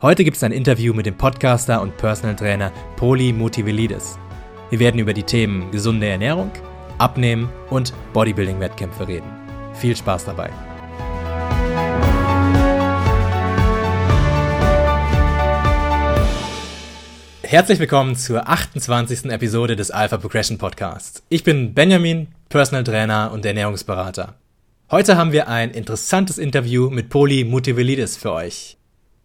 Heute gibt es ein Interview mit dem Podcaster und Personal Trainer Poli Motivelidis. Wir werden über die Themen gesunde Ernährung, Abnehmen und Bodybuilding-Wettkämpfe reden. Viel Spaß dabei! Herzlich willkommen zur 28. Episode des Alpha Progression Podcasts. Ich bin Benjamin, Personal Trainer und Ernährungsberater. Heute haben wir ein interessantes Interview mit Poli Motivelidis für euch.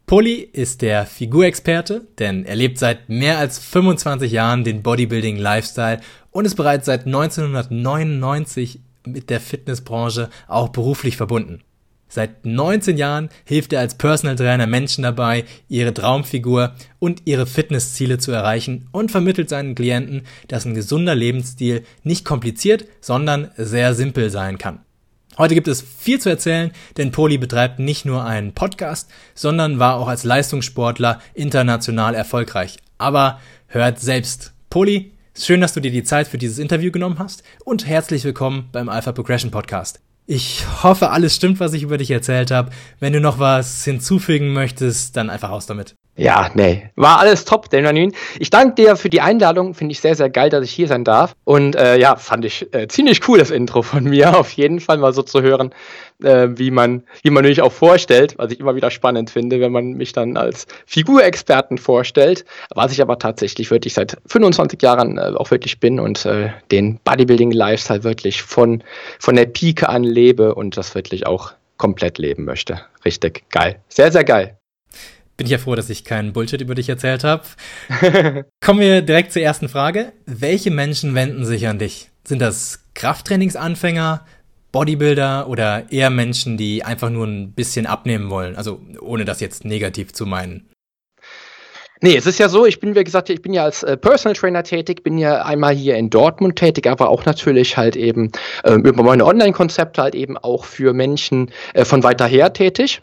Poli ist der Figurexperte, denn er lebt seit mehr als 25 Jahren den Bodybuilding-Lifestyle und ist bereits seit 1999 mit der Fitnessbranche auch beruflich verbunden. Seit 19 Jahren hilft er als Personal Trainer Menschen dabei, ihre Traumfigur und ihre Fitnessziele zu erreichen und vermittelt seinen Klienten, dass ein gesunder Lebensstil nicht kompliziert, sondern sehr simpel sein kann. Heute gibt es viel zu erzählen, denn Poli betreibt nicht nur einen Podcast, sondern war auch als Leistungssportler international erfolgreich. Aber hört selbst. Poli, schön, dass du dir die Zeit für dieses Interview genommen hast und herzlich willkommen beim Alpha Progression Podcast. Ich hoffe, alles stimmt, was ich über dich erzählt habe. Wenn du noch was hinzufügen möchtest, dann einfach aus damit. Ja, nee, war alles top, Dananin. Ich danke dir für die Einladung, finde ich sehr, sehr geil, dass ich hier sein darf. Und äh, ja, fand ich äh, ziemlich cool, das Intro von mir, auf jeden Fall mal so zu hören, äh, wie man, wie man mich auch vorstellt, was ich immer wieder spannend finde, wenn man mich dann als Figurexperten vorstellt, was ich aber tatsächlich wirklich seit 25 Jahren äh, auch wirklich bin und äh, den Bodybuilding-Lifestyle wirklich von, von der Pike an lebe und das wirklich auch komplett leben möchte. Richtig geil. Sehr, sehr geil bin ich ja froh, dass ich keinen Bullshit über dich erzählt habe. Kommen wir direkt zur ersten Frage. Welche Menschen wenden sich an dich? Sind das Krafttrainingsanfänger, Bodybuilder oder eher Menschen, die einfach nur ein bisschen abnehmen wollen? Also ohne das jetzt negativ zu meinen. Nee, es ist ja so, ich bin, wie gesagt, ich bin ja als äh, Personal Trainer tätig, bin ja einmal hier in Dortmund tätig, aber auch natürlich halt eben äh, über meine Online-Konzepte halt eben auch für Menschen äh, von weiter her tätig.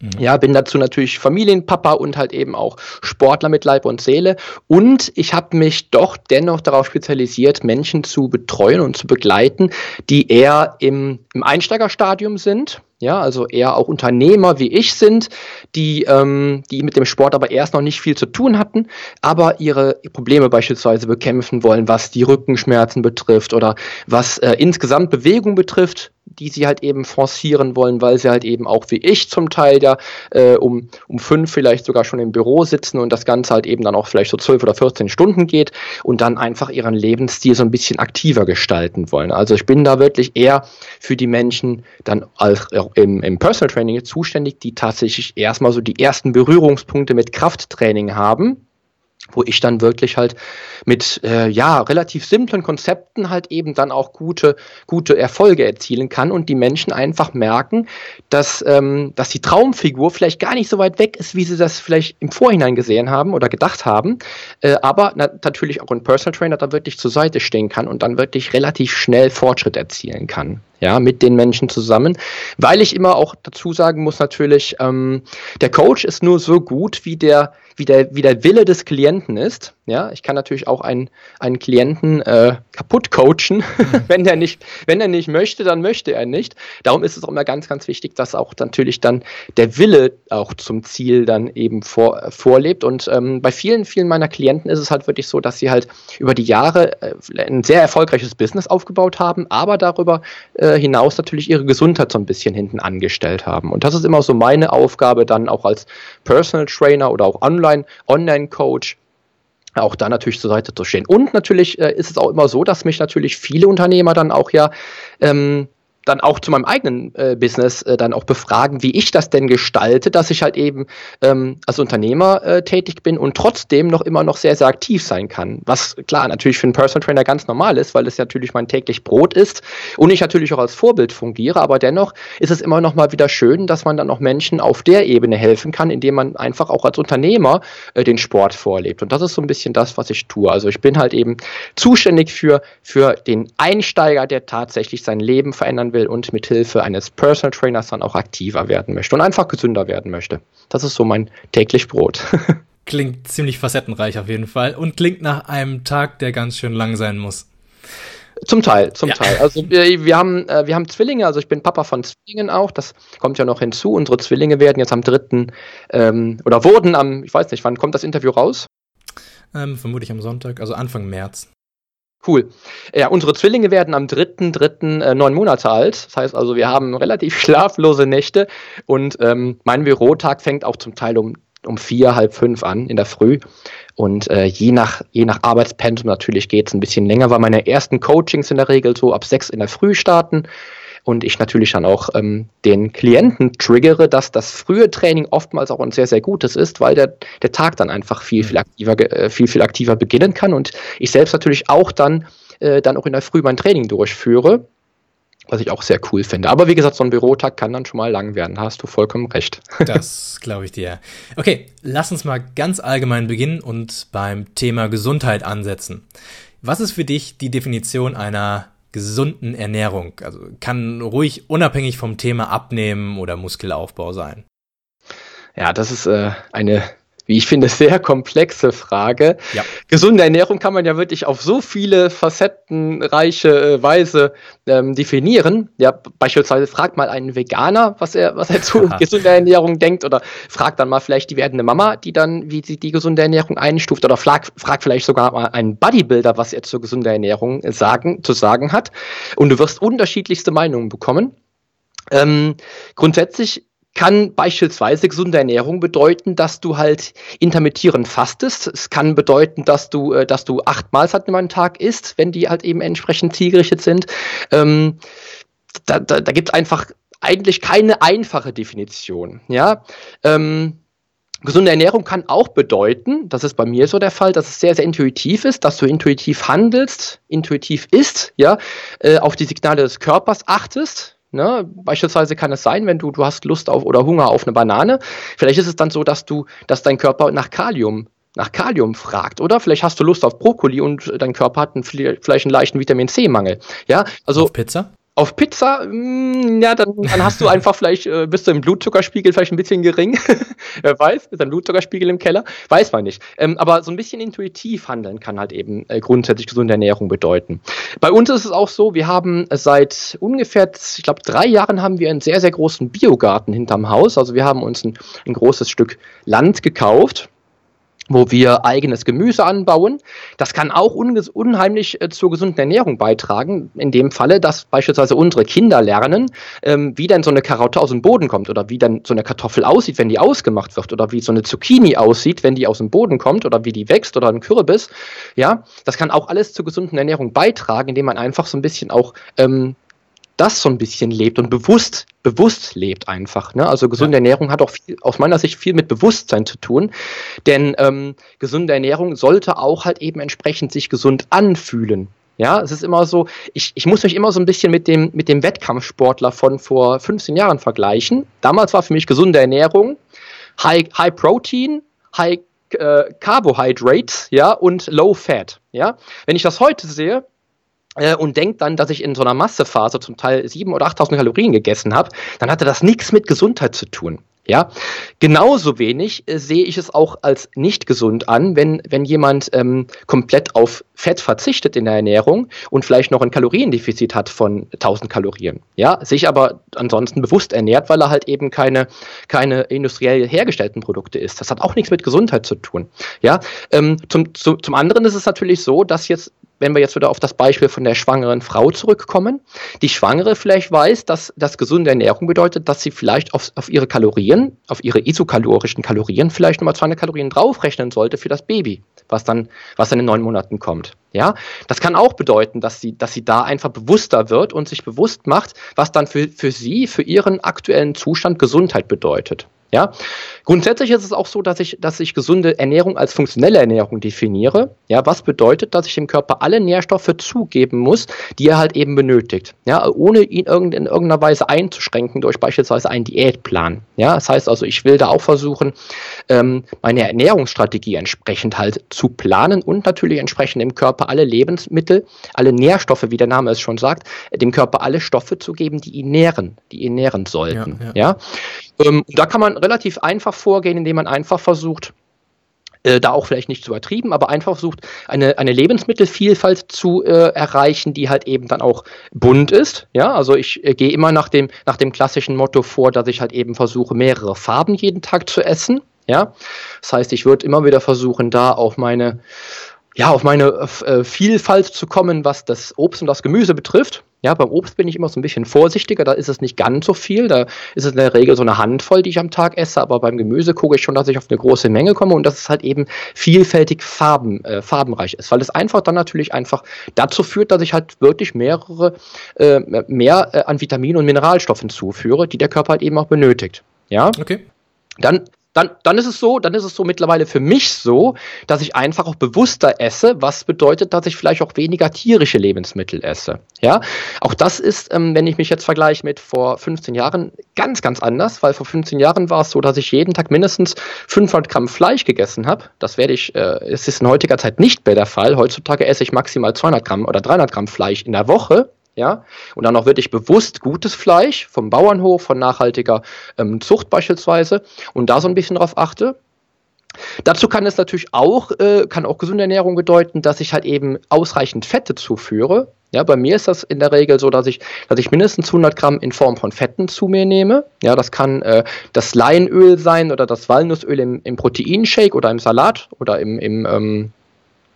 Mhm. Ja, bin dazu natürlich Familienpapa und halt eben auch Sportler mit Leib und Seele. Und ich habe mich doch dennoch darauf spezialisiert, Menschen zu betreuen und zu begleiten, die eher im, im Einsteigerstadium sind. Ja, also eher auch Unternehmer wie ich sind, die, ähm, die mit dem Sport aber erst noch nicht viel zu tun hatten, aber ihre Probleme beispielsweise bekämpfen wollen, was die Rückenschmerzen betrifft oder was äh, insgesamt Bewegung betrifft die sie halt eben forcieren wollen, weil sie halt eben auch wie ich zum Teil ja äh, um, um fünf vielleicht sogar schon im Büro sitzen und das Ganze halt eben dann auch vielleicht so zwölf oder 14 Stunden geht und dann einfach ihren Lebensstil so ein bisschen aktiver gestalten wollen. Also ich bin da wirklich eher für die Menschen dann als, im, im Personal Training zuständig, die tatsächlich erstmal so die ersten Berührungspunkte mit Krafttraining haben wo ich dann wirklich halt mit äh, ja relativ simplen Konzepten halt eben dann auch gute gute Erfolge erzielen kann und die Menschen einfach merken, dass ähm, dass die Traumfigur vielleicht gar nicht so weit weg ist, wie sie das vielleicht im Vorhinein gesehen haben oder gedacht haben, äh, aber na natürlich auch ein Personal Trainer da wirklich zur Seite stehen kann und dann wirklich relativ schnell Fortschritt erzielen kann ja, mit den Menschen zusammen. Weil ich immer auch dazu sagen muss, natürlich, ähm, der Coach ist nur so gut, wie der, wie der, wie der Wille des Klienten ist. Ja, ich kann natürlich auch einen, einen Klienten äh, kaputt coachen. Wenn der nicht, wenn er nicht möchte, dann möchte er nicht. Darum ist es auch immer ganz, ganz wichtig, dass auch natürlich dann der Wille auch zum Ziel dann eben vor, vorlebt. Und ähm, bei vielen, vielen meiner Klienten ist es halt wirklich so, dass sie halt über die Jahre äh, ein sehr erfolgreiches Business aufgebaut haben, aber darüber äh, hinaus natürlich ihre Gesundheit so ein bisschen hinten angestellt haben. Und das ist immer so meine Aufgabe dann auch als Personal Trainer oder auch Online, Online-Coach, auch da natürlich zur Seite zu stehen. Und natürlich äh, ist es auch immer so, dass mich natürlich viele Unternehmer dann auch ja ähm, dann auch zu meinem eigenen äh, Business äh, dann auch befragen, wie ich das denn gestalte, dass ich halt eben ähm, als Unternehmer äh, tätig bin und trotzdem noch immer noch sehr, sehr aktiv sein kann. Was klar natürlich für einen Personal Trainer ganz normal ist, weil es natürlich mein täglich Brot ist und ich natürlich auch als Vorbild fungiere, aber dennoch ist es immer noch mal wieder schön, dass man dann auch Menschen auf der Ebene helfen kann, indem man einfach auch als Unternehmer äh, den Sport vorlebt. Und das ist so ein bisschen das, was ich tue. Also ich bin halt eben zuständig für, für den Einsteiger, der tatsächlich sein Leben verändern will will und mit Hilfe eines Personal Trainers dann auch aktiver werden möchte und einfach gesünder werden möchte. Das ist so mein täglich Brot. klingt ziemlich facettenreich auf jeden Fall und klingt nach einem Tag, der ganz schön lang sein muss. Zum Teil, zum ja. Teil. Also wir, wir, haben, äh, wir haben Zwillinge, also ich bin Papa von Zwillingen auch, das kommt ja noch hinzu. Unsere Zwillinge werden jetzt am dritten ähm, oder wurden am, ich weiß nicht, wann kommt das Interview raus? Ähm, vermutlich am Sonntag, also Anfang März. Cool. Ja, unsere Zwillinge werden am 3.3. Äh, neun Monate alt. Das heißt also, wir haben relativ schlaflose Nächte und ähm, mein Bürotag fängt auch zum Teil um, um vier, halb fünf an in der Früh. Und äh, je, nach, je nach Arbeitspensum natürlich geht es ein bisschen länger, weil meine ersten Coachings in der Regel so ab sechs in der Früh starten und ich natürlich dann auch ähm, den Klienten triggere, dass das frühe Training oftmals auch ein sehr, sehr gutes ist, weil der, der Tag dann einfach viel, viel aktiver, äh, viel, viel aktiver beginnen kann und ich selbst natürlich auch dann, äh, dann auch in der Früh mein Training durchführe was ich auch sehr cool finde. Aber wie gesagt, so ein Bürotag kann dann schon mal lang werden. Da hast du vollkommen recht. Das glaube ich dir. Okay, lass uns mal ganz allgemein beginnen und beim Thema Gesundheit ansetzen. Was ist für dich die Definition einer gesunden Ernährung? Also kann ruhig unabhängig vom Thema Abnehmen oder Muskelaufbau sein. Ja, das ist äh, eine wie ich finde, sehr komplexe Frage. Ja. Gesunde Ernährung kann man ja wirklich auf so viele facettenreiche äh, Weise ähm, definieren. Ja, beispielsweise fragt mal einen Veganer, was er, was er zu gesunder Ernährung denkt, oder fragt dann mal vielleicht die werdende Mama, die dann, wie sie die gesunde Ernährung einstuft, oder fragt frag vielleicht sogar mal einen Bodybuilder, was er zur gesunder Ernährung sagen, zu sagen hat. Und du wirst unterschiedlichste Meinungen bekommen. Ähm, grundsätzlich kann beispielsweise gesunde Ernährung bedeuten, dass du halt intermittierend fastest. Es kann bedeuten, dass du, äh, dass du acht Mahlzeiten am Tag isst, wenn die halt eben entsprechend zielgerichtet sind. Ähm, da da, da gibt es einfach eigentlich keine einfache Definition. Ja. Ähm, Gesunde Ernährung kann auch bedeuten, das ist bei mir so der Fall, dass es sehr, sehr intuitiv ist, dass du intuitiv handelst, intuitiv isst, ja, äh, auf die Signale des Körpers achtest, Ne? Beispielsweise kann es sein, wenn du, du hast Lust auf oder Hunger auf eine Banane, vielleicht ist es dann so, dass du, dass dein Körper nach Kalium nach Kalium fragt, oder? Vielleicht hast du Lust auf Brokkoli und dein Körper hat einen, vielleicht einen leichten Vitamin C-Mangel. Ja, also. Auf Pizza? Auf Pizza, mh, mm, ja, dann, dann hast du einfach vielleicht, äh, bist du im Blutzuckerspiegel vielleicht ein bisschen gering. Wer weiß, ist ein Blutzuckerspiegel im Keller? Weiß man nicht. Ähm, aber so ein bisschen intuitiv handeln kann halt eben äh, grundsätzlich gesunde Ernährung bedeuten. Bei uns ist es auch so, wir haben seit ungefähr, ich glaube, drei Jahren haben wir einen sehr, sehr großen Biogarten hinterm Haus. Also wir haben uns ein, ein großes Stück Land gekauft wo wir eigenes Gemüse anbauen. Das kann auch unheimlich äh, zur gesunden Ernährung beitragen. In dem Falle, dass beispielsweise unsere Kinder lernen, ähm, wie denn so eine Karotte aus dem Boden kommt oder wie dann so eine Kartoffel aussieht, wenn die ausgemacht wird oder wie so eine Zucchini aussieht, wenn die aus dem Boden kommt oder wie die wächst oder ein Kürbis. Ja, das kann auch alles zur gesunden Ernährung beitragen, indem man einfach so ein bisschen auch ähm, das so ein bisschen lebt und bewusst, bewusst lebt einfach. Ne? Also gesunde ja. Ernährung hat auch viel, aus meiner Sicht viel mit Bewusstsein zu tun. Denn ähm, gesunde Ernährung sollte auch halt eben entsprechend sich gesund anfühlen. Ja, es ist immer so, ich, ich muss mich immer so ein bisschen mit dem, mit dem Wettkampfsportler von vor 15 Jahren vergleichen. Damals war für mich gesunde Ernährung, High, High Protein, High äh, Carbohydrates, ja, und Low Fat, ja. Wenn ich das heute sehe, äh, und denkt dann, dass ich in so einer Massephase zum Teil 7.000 oder 8.000 Kalorien gegessen habe, dann hatte das nichts mit Gesundheit zu tun. Ja, genauso wenig äh, sehe ich es auch als nicht gesund an, wenn, wenn jemand ähm, komplett auf Fett verzichtet in der Ernährung und vielleicht noch ein Kaloriendefizit hat von 1000 Kalorien. Ja, sich aber ansonsten bewusst ernährt, weil er halt eben keine, keine industriell hergestellten Produkte isst. Das hat auch nichts mit Gesundheit zu tun. Ja, ähm, zum, zu, zum anderen ist es natürlich so, dass jetzt wenn wir jetzt wieder auf das Beispiel von der schwangeren Frau zurückkommen, die Schwangere vielleicht weiß, dass das gesunde Ernährung bedeutet, dass sie vielleicht auf, auf ihre Kalorien, auf ihre isokalorischen Kalorien vielleicht nochmal 200 Kalorien draufrechnen sollte für das Baby, was dann, was dann in neun Monaten kommt. Ja, das kann auch bedeuten, dass sie, dass sie da einfach bewusster wird und sich bewusst macht, was dann für, für sie, für ihren aktuellen Zustand Gesundheit bedeutet. Ja, grundsätzlich ist es auch so, dass ich, dass ich gesunde Ernährung als funktionelle Ernährung definiere. Ja, was bedeutet, dass ich dem Körper alle Nährstoffe zugeben muss, die er halt eben benötigt. Ja, ohne ihn irgend, in irgendeiner Weise einzuschränken durch beispielsweise einen Diätplan. Ja, das heißt also, ich will da auch versuchen, ähm, meine Ernährungsstrategie entsprechend halt zu planen und natürlich entsprechend dem Körper alle Lebensmittel, alle Nährstoffe, wie der Name es schon sagt, dem Körper alle Stoffe zu geben, die ihn nähren, die ihn nähren sollten. Ja, ja. ja? Ähm, da kann man relativ einfach vorgehen, indem man einfach versucht, Äh, da auch vielleicht nicht zu übertrieben, aber einfach versucht, eine, eine Lebensmittelvielfalt zu äh, erreichen, die halt eben dann auch bunt ist. Ja, also ich äh, gehe immer nach dem, nach dem klassischen Motto vor, dass ich halt eben versuche, mehrere Farben jeden Tag zu essen. Ja, das heißt, ich würde immer wieder versuchen, da auf meine ja, auf meine äh, Vielfalt zu kommen, was das Obst und das Gemüse betrifft. Ja, beim Obst bin ich immer so ein bisschen vorsichtiger, da ist es nicht ganz so viel, da ist es in der Regel so eine Handvoll, die ich am Tag esse, aber beim Gemüse gucke ich schon, dass ich auf eine große Menge komme und dass es halt eben vielfältig farben, äh, farbenreich ist, weil es einfach dann natürlich einfach dazu führt, dass ich halt wirklich mehrere, äh, mehr äh, an Vitaminen und Mineralstoffen zuführe, die der Körper halt eben auch benötigt. Ja. Okay. Dann dann, dann ist es so, dann ist es so mittlerweile für mich so, dass ich einfach auch bewusster esse, was bedeutet, dass ich vielleicht auch weniger tierische Lebensmittel esse. Ja, auch das ist, ähm, wenn ich mich jetzt vergleiche mit vor 15 Jahren, ganz, ganz anders, weil vor 15 Jahren war es so, dass ich jeden Tag mindestens 500 Gramm Fleisch gegessen habe. Das werde ich, äh, ist in heutiger Zeit nicht mehr der Fall. Heutzutage esse ich maximal 200 Gramm oder 300 Gramm Fleisch in der Woche ja, und dann auch wirklich bewusst gutes Fleisch vom Bauernhof, von nachhaltiger ähm, Zucht beispielsweise und da so ein bisschen drauf achte. Dazu kann es natürlich auch, äh, kann auch gesunde Ernährung bedeuten, dass ich halt eben ausreichend Fette zuführe. Ja, bei mir ist das in der Regel so, dass ich, dass ich mindestens 100 Gramm in Form von Fetten zu mir nehme. Ja, das kann äh, das Leinöl sein oder das Walnussöl im, im Proteinshake oder im Salat oder im, im ähm,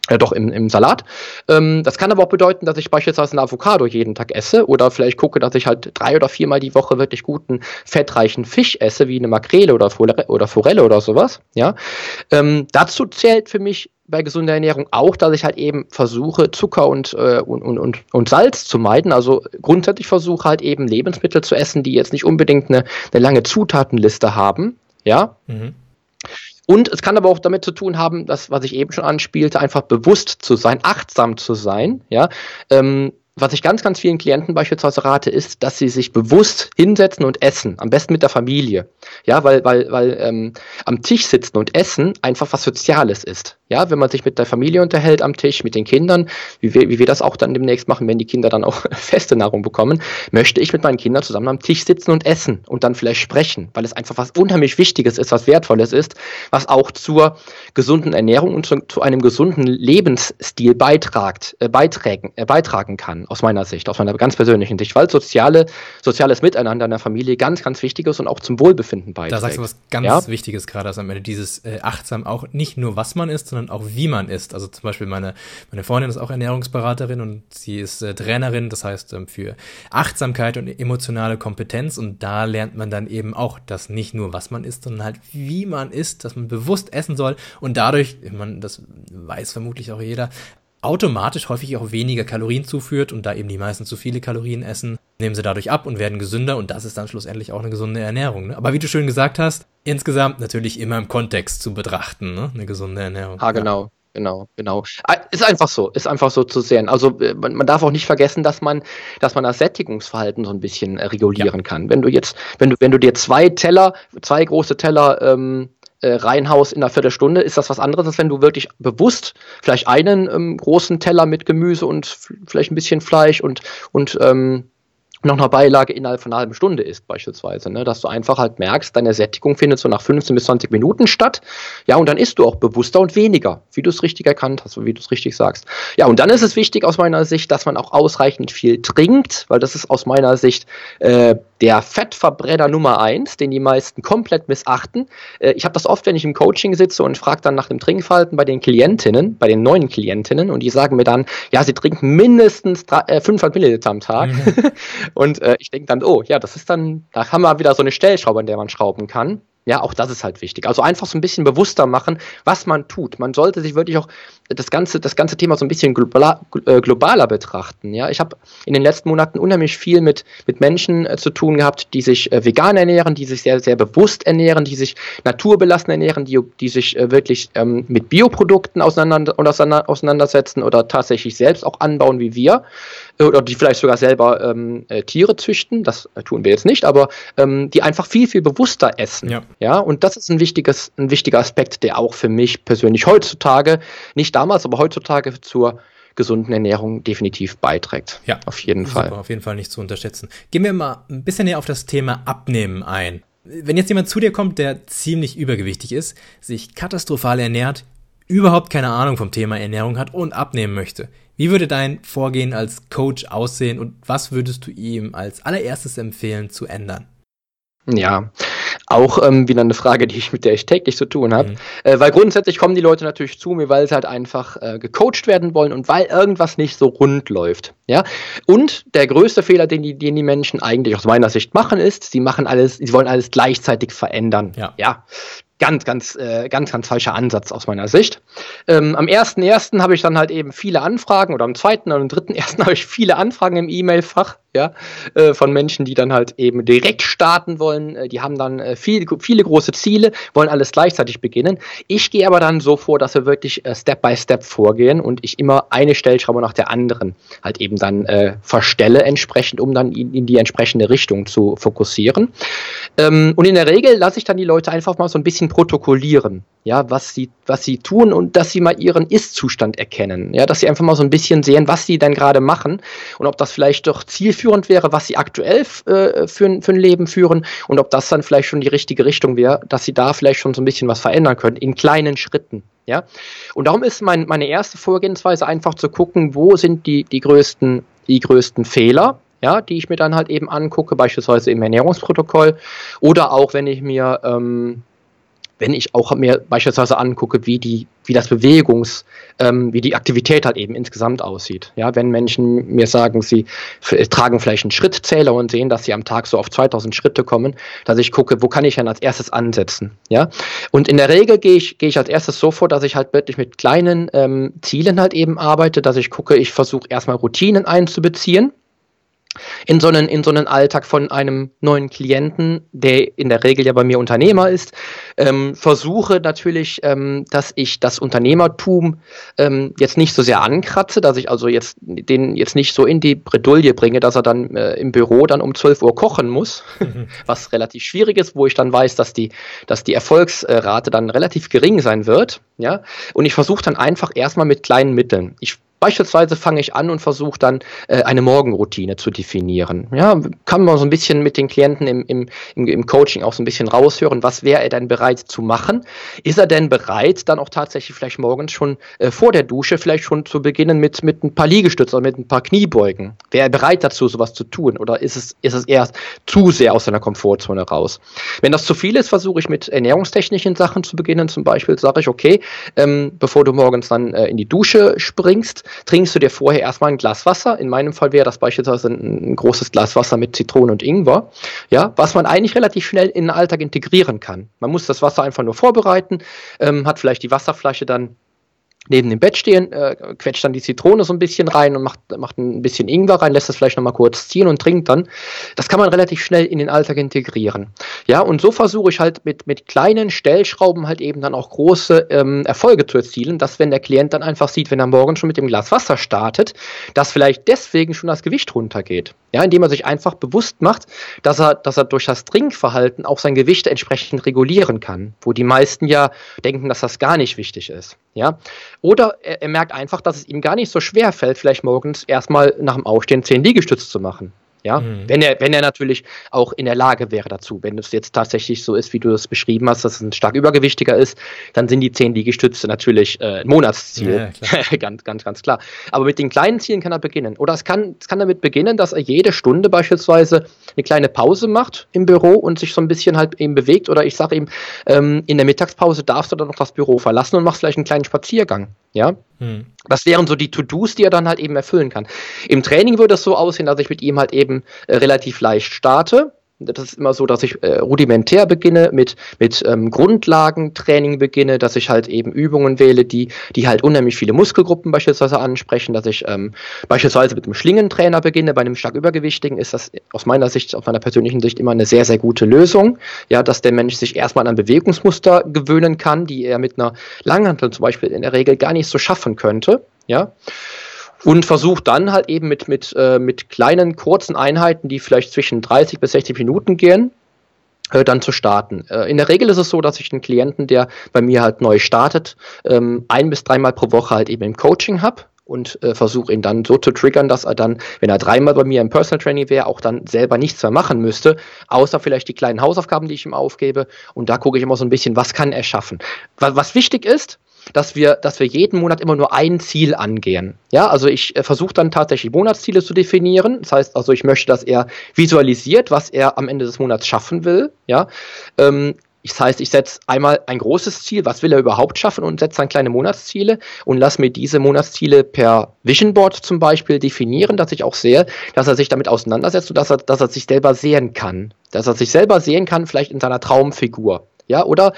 äh, doch im, im Salat. Ähm, das kann aber auch bedeuten, dass ich beispielsweise eine Avocado jeden Tag esse oder vielleicht gucke, dass ich halt drei oder viermal die Woche wirklich guten, fettreichen Fisch esse, wie eine Makrele oder, Forelle oder Forelle oder sowas. Ja? Ähm, dazu zählt für mich bei gesunder Ernährung auch, dass ich halt eben versuche, Zucker und, äh, und, und, und Salz zu meiden. Also grundsätzlich versuche halt eben Lebensmittel zu essen, die jetzt nicht unbedingt eine, eine lange Zutatenliste haben. Ja. Mhm. Und es kann aber auch damit zu tun haben, dass, was ich eben schon anspielte, einfach bewusst zu sein, achtsam zu sein, ja. Ähm, was ich ganz, ganz vielen Klienten beispielsweise rate, ist, dass sie sich bewusst hinsetzen und essen, am besten mit der Familie. Ja, weil, weil, weil ähm, am Tisch sitzen und essen einfach was Soziales ist. Ja, wenn man sich mit der Familie unterhält am Tisch, mit den Kindern, wie wir, wie wir das auch dann demnächst machen, wenn die Kinder dann auch feste Nahrung bekommen, möchte ich mit meinen Kindern zusammen am Tisch sitzen und essen und dann vielleicht sprechen, weil es einfach was unheimlich Wichtiges ist, was Wertvolles ist, was auch zur gesunden Ernährung und zu, zu einem gesunden Lebensstil beitragt, äh, beitragen, äh, beitragen kann, aus meiner Sicht, aus meiner ganz persönlichen Sicht, weil soziale, soziales Miteinander in der Familie ganz, ganz wichtig ist und auch zum Wohlbefinden beiträgt. Da sagst du was ganz ja? Wichtiges gerade, also am Ende dieses äh, achtsam auch nicht nur was man isst, sondern auch wie man isst. Also zum Beispiel meine, meine Freundin ist auch Ernährungsberaterin und sie ist äh, Trainerin, das heißt ähm, für Achtsamkeit und emotionale Kompetenz und da lernt man dann eben auch, dass nicht nur was man isst, sondern halt wie man isst, dass man bewusst essen soll und dadurch, man, das weiß vermutlich auch jeder, automatisch häufig auch weniger Kalorien zuführt und da eben die meisten zu viele Kalorien essen, nehmen sie dadurch ab und werden gesünder und das ist dann schlussendlich auch eine gesunde Ernährung. Ne? Aber wie du schön gesagt hast, insgesamt natürlich immer im Kontext zu betrachten, ne? eine gesunde Ernährung. Ah, genau. Ja. Genau, genau. Ah, ist einfach so, ist einfach so zu sehen. Also äh, man, man, darf auch nicht vergessen, dass man, dass man das Sättigungsverhalten so ein bisschen äh, regulieren ja. kann. Wenn du jetzt, wenn du, wenn du dir zwei Teller, zwei große Teller ähm, äh, reinhaust in einer Viertelstunde, ist das was anderes, als wenn du wirklich bewusst vielleicht einen ähm, großen Teller mit Gemüse und vielleicht ein bisschen Fleisch und, und ähm, noch eine Beilage innerhalb von einer halben Stunde ist, beispielsweise. Ne? Dass du einfach halt merkst, deine Sättigung findet so nach 15 bis 20 Minuten statt. Ja, und dann isst du auch bewusster und weniger, wie du es richtig erkannt hast, wie du es richtig sagst. Ja, und dann ist es wichtig aus meiner Sicht, dass man auch ausreichend viel trinkt, weil das ist aus meiner Sicht äh, der Fettverbrenner Nummer eins, den die meisten komplett missachten. Äh, ich habe das oft, wenn ich im Coaching sitze und frage dann nach dem Trinkverhalten bei den Klientinnen, bei den neuen Klientinnen, und die sagen mir dann, ja, sie trinken mindestens 3, äh, 500 Milliliter am Tag. Mhm. und äh, ich denke dann, oh, ja, das ist dann, da haben wir wieder so eine Stellschraube, an der man schrauben kann. Ja, auch das ist halt wichtig. Also einfach so ein bisschen bewusster machen, was man tut. Man sollte sich wirklich auch das ganze, das ganze Thema so ein bisschen globaler, äh, globaler betrachten. Ja, ich habe in den letzten Monaten unheimlich viel mit, mit Menschen äh, zu tun gehabt, die sich äh, vegan ernähren, die sich sehr, sehr bewusst ernähren, die sich naturbelassen ernähren, die, die sich äh, wirklich ähm, mit Bioprodukten auseinander, auseinandersetzen oder tatsächlich selbst auch anbauen wie wir oder die vielleicht sogar selber ähm, äh, Tiere züchten, das äh, tun wir jetzt nicht, aber ähm, die einfach viel, viel bewusster essen. Ja. Ja, und das ist ein, wichtiges, ein wichtiger Aspekt, der auch für mich persönlich heutzutage, nicht damals, aber heutzutage zur gesunden Ernährung definitiv beiträgt. Ja, auf jeden Fall. Super, auf jeden Fall nicht zu unterschätzen. Gehen wir mal ein bisschen näher auf das Thema Abnehmen ein. Wenn jetzt jemand zu dir kommt, der ziemlich übergewichtig ist, sich katastrophal ernährt, überhaupt keine Ahnung vom Thema Ernährung hat und abnehmen möchte. Wie würde dein Vorgehen als Coach aussehen und was würdest du ihm als allererstes empfehlen zu ändern? Ja, auch ähm, wieder eine Frage, die ich mit der ich täglich zu tun habe. Mhm. Äh, weil grundsätzlich kommen die Leute natürlich zu mir, weil sie halt einfach äh, gecoacht werden wollen und weil irgendwas nicht so rund läuft. Ja. Und der größte Fehler, den die, den die Menschen eigentlich aus meiner Sicht machen, ist, sie machen alles, sie wollen alles gleichzeitig verändern. Ja. ja ganz, ganz, äh, ganz, ganz falscher Ansatz aus meiner Sicht. Ähm, am 1.1. habe ich dann halt eben viele Anfragen oder am 2. und am 3.1. habe ich viele Anfragen im E-Mail-Fach, ja, äh, von Menschen, die dann halt eben direkt starten wollen. Äh, die haben dann äh, viel, viele große Ziele, wollen alles gleichzeitig beginnen. Ich gehe aber dann so vor, dass wir wirklich äh, Step by Step vorgehen und ich immer eine Stellschraube nach der anderen halt eben dann äh, verstelle entsprechend, um dann in, in die entsprechende Richtung zu fokussieren. Ähm, und in der Regel lasse ich dann die Leute einfach mal so ein bisschen protokollieren, ja, was sie, was sie tun und dass sie mal ihren Ist-Zustand erkennen, ja, dass sie einfach mal so ein bisschen sehen, was sie dann gerade machen und ob das vielleicht doch zielführend wäre, was sie aktuell äh, für, für ein Leben führen und ob das dann vielleicht schon die richtige Richtung wäre, dass sie da vielleicht schon so ein bisschen was verändern können, in kleinen Schritten. Ja, und darum ist mein, meine erste Vorgehensweise einfach zu gucken, wo sind die, die größten, die größten Fehler, ja, die ich mir dann halt eben angucke, beispielsweise im Ernährungsprotokoll oder auch wenn ich mir ähm, wenn ich auch mir beispielsweise angucke, wie die, wie das Bewegungs, ähm, wie die Aktivität halt eben insgesamt aussieht. Ja, wenn Menschen mir sagen, sie tragen vielleicht einen Schrittzähler und sehen, dass sie am Tag so auf 2000 Schritte kommen, dass ich gucke, wo kann ich dann als erstes ansetzen. Ja, und in der Regel gehe ich, gehe ich als erstes so vor, dass ich halt wirklich mit kleinen ähm, Zielen halt eben arbeite, dass ich gucke, ich versuche erstmal Routinen einzubeziehen in so einen, in so einen Alltag von einem neuen Klienten, der in der Regel ja bei mir Unternehmer ist, ähm, versuche natürlich, ähm, dass ich das Unternehmertum ähm, jetzt nicht so sehr ankratze, dass ich also jetzt den jetzt nicht so in die Bredouille bringe, dass er dann äh, im Büro dann um 12 Uhr kochen muss, mhm. was relativ schwierig ist, wo ich dann weiß, dass die, dass die Erfolgsrate dann relativ gering sein wird. Ja, und ich versuche dann einfach erstmal mit kleinen Mitteln. Ich Beispielsweise fange ich an und versuche dann äh, eine Morgenroutine zu definieren. Ja, kann man so ein bisschen mit den Klienten im, im, im Coaching auch so ein bisschen raushören, was wäre er denn bereit zu machen? Ist er denn bereit, dann auch tatsächlich vielleicht morgens schon äh, vor der Dusche vielleicht schon zu beginnen mit, mit ein paar Liegestützen oder mit ein paar Kniebeugen? Wäre er bereit dazu, sowas zu tun? Oder ist es, ist es eher zu sehr aus seiner Komfortzone raus? Wenn das zu viel ist, versuche ich mit ernährungstechnischen Sachen zu beginnen. Zum Beispiel sage ich, okay, ähm, bevor du morgens dann äh, in die Dusche springst, trinkst du dir vorher erstmal ein Glas Wasser. In meinem Fall wäre das beispielsweise ein, ein großes Glas Wasser mit Zitrone und Ingwer, ja, was man eigentlich relativ schnell in den Alltag integrieren kann. Man muss das Wasser einfach nur vorbereiten, ähm, hat vielleicht die Wasserflasche dann neben dem Bett stehen, äh, quetscht dann die Zitrone so ein bisschen rein und macht, macht ein bisschen Ingwer rein, lässt das vielleicht nochmal kurz ziehen und trinkt dann. Das kann man relativ schnell in den Alltag integrieren. Ja, und so versuche ich halt mit, mit kleinen Stellschrauben halt eben dann auch große ähm, Erfolge zu erzielen, dass wenn der Klient dann einfach sieht, wenn er morgen schon mit dem Glas Wasser startet, dass vielleicht deswegen schon das Gewicht runtergeht. Ja, indem er sich einfach bewusst macht, dass er, dass er durch das Trinkverhalten auch sein Gewicht entsprechend regulieren kann, wo die meisten ja denken, dass das gar nicht wichtig ist. Ja, oder er, er, merkt einfach, dass es ihm gar nicht so schwer fällt, vielleicht morgens erstmal nach dem Aufstehen zehn Liegestütze zu machen. Ja, mhm. wenn er, wenn er natürlich auch in der Lage wäre dazu. Wenn es jetzt tatsächlich so ist, wie du es beschrieben hast, dass es ein stark übergewichtiger ist, dann sind die zehn Liegestütze natürlich äh, ein Monatsziel. Ja, ganz, ganz, ganz klar. Aber mit den kleinen Zielen kann er beginnen. Oder es kann, es kann damit beginnen, dass er jede Stunde beispielsweise eine kleine Pause macht im Büro und sich so ein bisschen halt eben bewegt. Oder ich sage ihm, ähm, in der Mittagspause darfst du dann noch das Büro verlassen und machst vielleicht einen kleinen Spaziergang. Ja. Hm. Das wären so die To-Dos, die er dann halt eben erfüllen kann. Im Training würde es so aussehen, dass ich mit ihm halt eben äh, relativ leicht starte. Das ist immer so, dass ich äh, rudimentär beginne, mit, mit ähm, Grundlagentraining beginne, dass ich halt eben Übungen wähle, die, die halt unheimlich viele Muskelgruppen beispielsweise ansprechen, dass ich ähm, beispielsweise mit einem Schlingentrainer beginne. Bei einem stark Übergewichtigen ist das aus meiner Sicht, aus meiner persönlichen Sicht immer eine sehr, sehr gute Lösung. Ja, dass der Mensch sich erstmal an Bewegungsmuster gewöhnen kann, die er mit einer Langhantel zum Beispiel in der Regel gar nicht so schaffen könnte. Ja und versucht dann halt eben mit, mit, äh, mit kleinen, kurzen Einheiten, die vielleicht zwischen 30 bis 60 Minuten gehen, äh, dann zu starten. Äh, in der Regel ist es so, dass ich einen Klienten, der bei mir halt neu startet, ähm, ein bis dreimal pro Woche halt eben im Coaching habe und äh, versuche ihn dann so zu triggern, dass er dann, wenn er dreimal bei mir im Personal Training wäre, auch dann selber nichts mehr machen müsste, außer vielleicht die kleinen Hausaufgaben, die ich ihm aufgebe. Und da gucke ich immer so ein bisschen, was kann er schaffen. Was, was wichtig ist, dass wir, dass wir jeden Monat immer nur ein Ziel angehen. Ja, also ich äh, versuche dann tatsächlich Monatsziele zu definieren. Das heißt also, ich möchte, dass er visualisiert, was er am Ende des Monats schaffen will. Ja, ähm, das heißt, ich setze einmal ein großes Ziel, was will er überhaupt schaffen und setze dann kleine Monatsziele und lass mir diese Monatsziele per Vision Board zum Beispiel definieren, dass ich auch sehe, dass er sich damit auseinandersetzt und dass er, dass er sich selber sehen kann. Dass er sich selber sehen kann, vielleicht in seiner Traumfigur. Ja, oder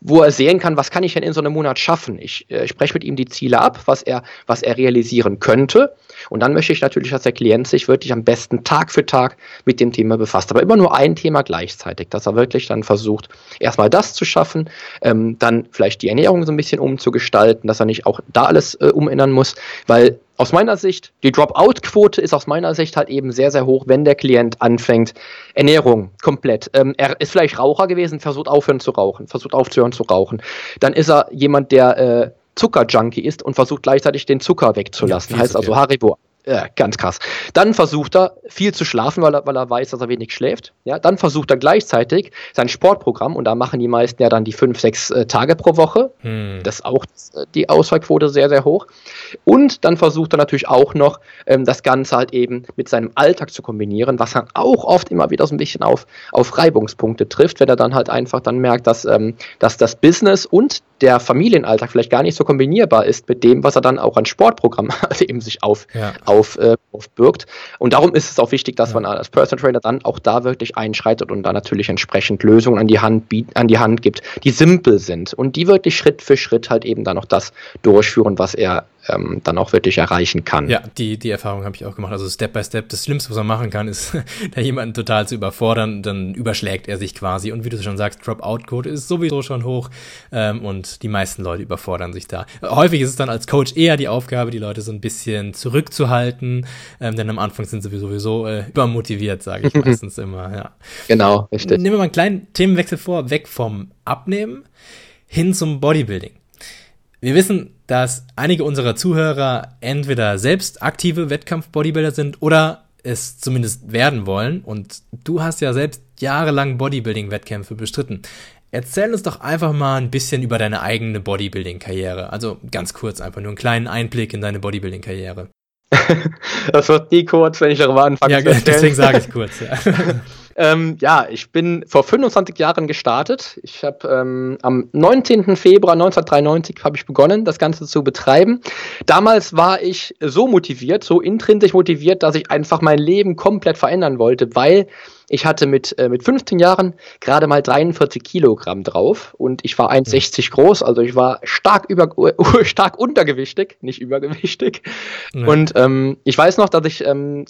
wo er sehen kann, was kann ich denn in so einem Monat schaffen. Ich äh, spreche mit ihm die Ziele ab, was er, was er realisieren könnte. Und dann möchte ich natürlich, dass der Klient sich wirklich am besten Tag für Tag mit dem Thema befasst. Aber immer nur ein Thema gleichzeitig, dass er wirklich dann versucht, erstmal das zu schaffen, ähm, dann vielleicht die Ernährung so ein bisschen umzugestalten, dass er nicht auch da alles äh, umändern muss, weil aus meiner Sicht, die Dropout-Quote ist aus meiner Sicht halt eben sehr, sehr hoch, wenn der Klient anfängt. Ernährung komplett. Ähm, er ist vielleicht Raucher gewesen, versucht aufhören zu rauchen, versucht aufzuhören zu rauchen. Dann ist er jemand, der äh, Zuckerjunkie ist und versucht gleichzeitig den Zucker wegzulassen. Ja, heißt also Haribo ja, ganz krass. Dann versucht er viel zu schlafen, weil er, weil er weiß, dass er wenig schläft. Ja, dann versucht er gleichzeitig sein Sportprogramm, und da machen die meisten ja dann die fünf, sechs äh, Tage pro Woche. Hm. Das ist auch äh, die Ausfallquote sehr, sehr hoch. Und dann versucht er natürlich auch noch, ähm, das Ganze halt eben mit seinem Alltag zu kombinieren, was dann auch oft immer wieder so ein bisschen auf, auf Reibungspunkte trifft, wenn er dann halt einfach dann merkt, dass, ähm, dass das Business und der Familienalltag vielleicht gar nicht so kombinierbar ist mit dem, was er dann auch an Sportprogramm halt eben sich auf, ja. auf, äh, aufbirgt. Und darum ist es auch wichtig, dass ja. man als Personal Trainer dann auch da wirklich einschreitet und da natürlich entsprechend Lösungen an die Hand, an die Hand gibt, die simpel sind und die wirklich Schritt für Schritt halt eben dann noch das durchführen, was er ähm, dann auch wirklich erreichen kann. Ja, die, die Erfahrung habe ich auch gemacht. Also Step by Step, das Schlimmste, was man machen kann, ist, da jemanden total zu überfordern, dann überschlägt er sich quasi. Und wie du schon sagst, Dropout-Code ist sowieso schon hoch ähm, und die meisten Leute überfordern sich da. Häufig ist es dann als Coach eher die Aufgabe, die Leute so ein bisschen zurückzuhalten, ähm, denn am Anfang sind sie sowieso äh, übermotiviert, sage ich meistens immer. Ja. Genau, richtig. Nehmen wir mal einen kleinen Themenwechsel vor, weg vom Abnehmen hin zum Bodybuilding. Wir wissen, dass einige unserer Zuhörer entweder selbst aktive Wettkampf-Bodybuilder sind oder es zumindest werden wollen. Und du hast ja selbst jahrelang Bodybuilding-Wettkämpfe bestritten. Erzähl uns doch einfach mal ein bisschen über deine eigene Bodybuilding-Karriere. Also ganz kurz, einfach nur einen kleinen Einblick in deine Bodybuilding-Karriere. das wird nie kurz, wenn ich darüber anfange. Ja, deswegen sage ich kurz. Ja. Ähm, ja, ich bin vor 25 Jahren gestartet. Ich habe ähm, am 19. Februar 1993 habe ich begonnen, das Ganze zu betreiben. Damals war ich so motiviert, so intrinsisch motiviert, dass ich einfach mein Leben komplett verändern wollte, weil ich hatte mit, äh, mit 15 Jahren gerade mal 43 Kilogramm drauf und ich war 1,60 groß, also ich war stark, über, stark untergewichtig, nicht übergewichtig. Ja. Und ähm, ich weiß noch, dass ich, ähm,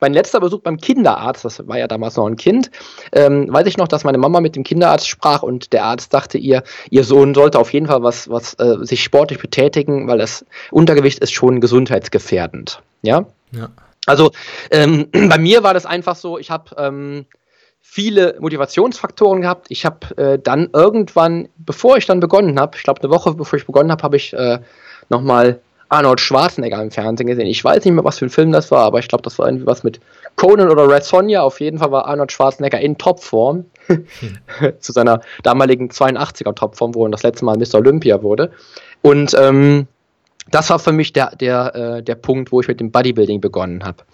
mein letzter Besuch beim Kinderarzt, das war ja damals noch ein Kind, ähm, weiß ich noch, dass meine Mama mit dem Kinderarzt sprach und der Arzt dachte ihr, ihr Sohn sollte auf jeden Fall was, was äh, sich sportlich betätigen, weil das Untergewicht ist schon gesundheitsgefährdend. Ja. Ja. Also ähm, bei mir war das einfach so, ich habe ähm, viele Motivationsfaktoren gehabt. Ich habe äh, dann irgendwann, bevor ich dann begonnen habe, ich glaube eine Woche bevor ich begonnen habe, habe ich äh, nochmal Arnold Schwarzenegger im Fernsehen gesehen. Ich weiß nicht mehr, was für ein Film das war, aber ich glaube, das war irgendwie was mit Conan oder Red Sonja. Auf jeden Fall war Arnold Schwarzenegger in Topform. Hm. Zu seiner damaligen 82er Topform, wo er das letzte Mal Mr. Olympia wurde. Und ähm, das war für mich der, der, äh, der Punkt, wo ich mit dem Bodybuilding begonnen habe.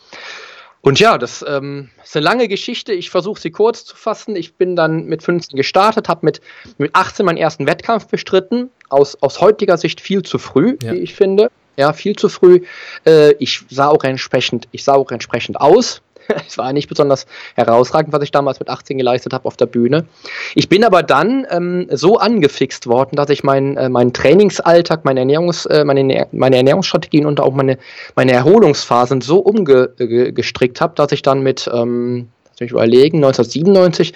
Und ja, das ähm, ist eine lange Geschichte. Ich versuche sie kurz zu fassen. Ich bin dann mit 15 gestartet, habe mit, mit 18 meinen ersten Wettkampf bestritten. Aus, aus heutiger Sicht viel zu früh, ja. wie ich finde. Ja, viel zu früh. Äh, ich sah auch entsprechend, ich sah auch entsprechend aus. es war nicht besonders herausragend, was ich damals mit 18 geleistet habe auf der Bühne. Ich bin aber dann ähm, so angefixt worden, dass ich meinen äh, meinen Trainingsalltag, meine, Ernährungs, äh, meine, meine Ernährungsstrategien und auch meine, meine Erholungsphasen so umgestrickt habe, dass ich dann mit ähm, mich überlegen, 1997